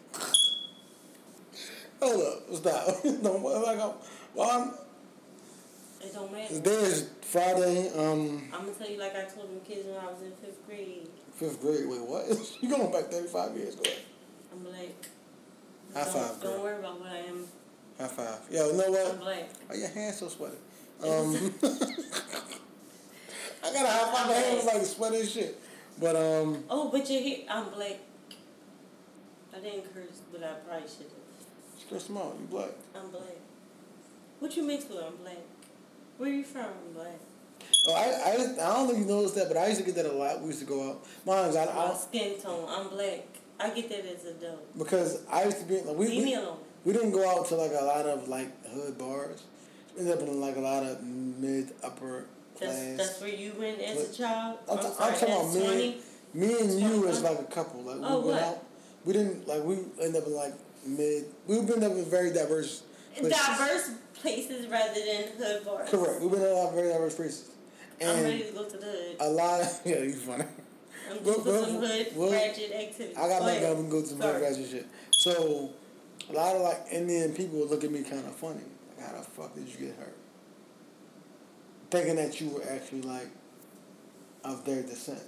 Hold up, stop. (laughs) Don't like I'm, well, I'm, It don't matter. today is Friday, um, I'm gonna tell you like I told them kids when I was in fifth grade. fifth grade. Wait, what? (laughs) you going back 35 years? Go ahead. I'm black. High don't, five. Don't worry about what I am. High five. Yo, you know I'm what? black. Why your hands so sweaty? Um, (laughs) I got a high five. My hands like sweaty shit. But, um, Oh, but you're here. I'm black. I didn't curse, but I probably should have. Chris Small, you black. I'm black. What you mixed with? I'm black. Where you from? I'm black. Oh, I, I, I don't know if you noticed that, but I used to get that a lot. We used to go out. Mine's, I, My skin tone. I'm black. I get that as a dope. because I used to be, like, we, Leave me alone. we didn't go out to like a lot of like hood bars. We ended up in like a lot of mid, upper class. That's that's where you went as What? a child. I'm, I'm, sorry, I'm talking about me, 20? me and you as like a couple. Like we Oh, went what? out. We didn't like we ended up in like mid. We've been up in very diverse. Places. Diverse places rather than hood bars. Correct. We've been in a lot of very diverse places. I'm ready to go to the hood. a lot of (laughs) yeah, you funny. I'm going well, some hood well, ratchet activities. I got Go my gun and go to some hood ratchet shit. So a lot of like Indian people would look at me kind of funny. How the fuck did you get hurt? Thinking that you were actually like of their descent.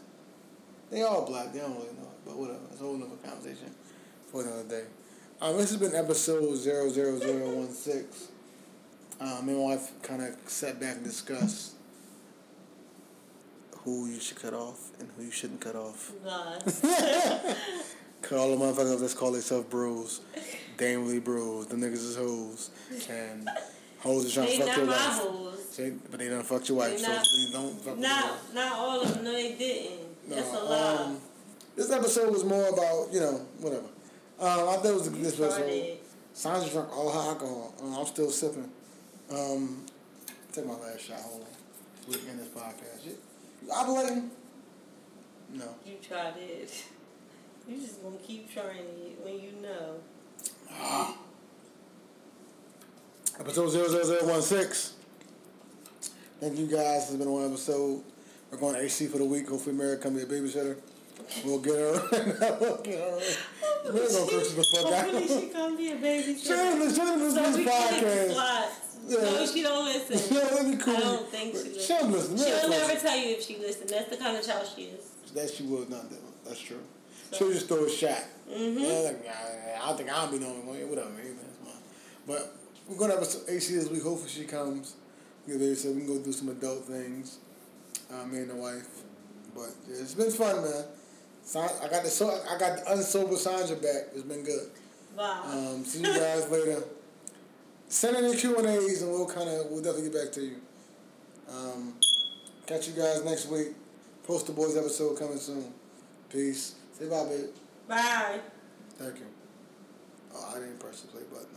They all black. They don't really know it, but whatever. It's a whole other conversation for another day. Um, this has been episode 00016. Um, me and my wife kind of sat back and discussed who you should cut off and who you shouldn't cut off. God. (laughs) Cause all the motherfuckers that's call themselves bros, they ain't really bros. The niggas is hoes, and hoes is trying they to fuck not your wife. hoes. Say, but they done fucked your wife, They so not- please don't fuck with Not, not all of them. No, they didn't. them. That's a lie. um, this episode was more about you know whatever. Um, I thought it was a, this episode. Saundra drunk all her alcohol. Um, I'm still sipping. Um, take my last shot. Hold on. We can end this podcast. You, you ovulating? No. You tried it. (laughs) You just gonna keep trying it when you know. Episode 00016. Thank you guys. It's been one episode. We're going to AC for the week. Hopefully, Mary come be a babysitter. We'll get her. (laughs) we'll get her. We're gonna curse the fuck out. Hopefully she come be a baby. Shameless, shameless So this we can get podcast. Yeah. No, she don't listen. (laughs) Yeah, that'd be cool. I don't think she listens. Shameless, man. She'll never tell you if she listens. That's the kind of child she is. That she will not doing. That's true. She'll just throw a shot. Mm-hmm. Yeah, like, I, I don't think I'll be the only one. Whatever. man, That's mine. But we're gonna have a AC this week. Hopefully she comes. Get baby said we can go do some adult things. Uh, me and the wife. But yeah, it's been fun, man. I got the so I got the unsober Saundra back. It's been good. Wow. Um, see you guys (laughs) later. Send in your Q and A's, and we'll kind of we'll definitely get back to you. Um, catch you guys next week. Poster Boys episode coming soon. Peace. Say bye, babe. Bye. Thank you. Oh, I didn't press the play button button.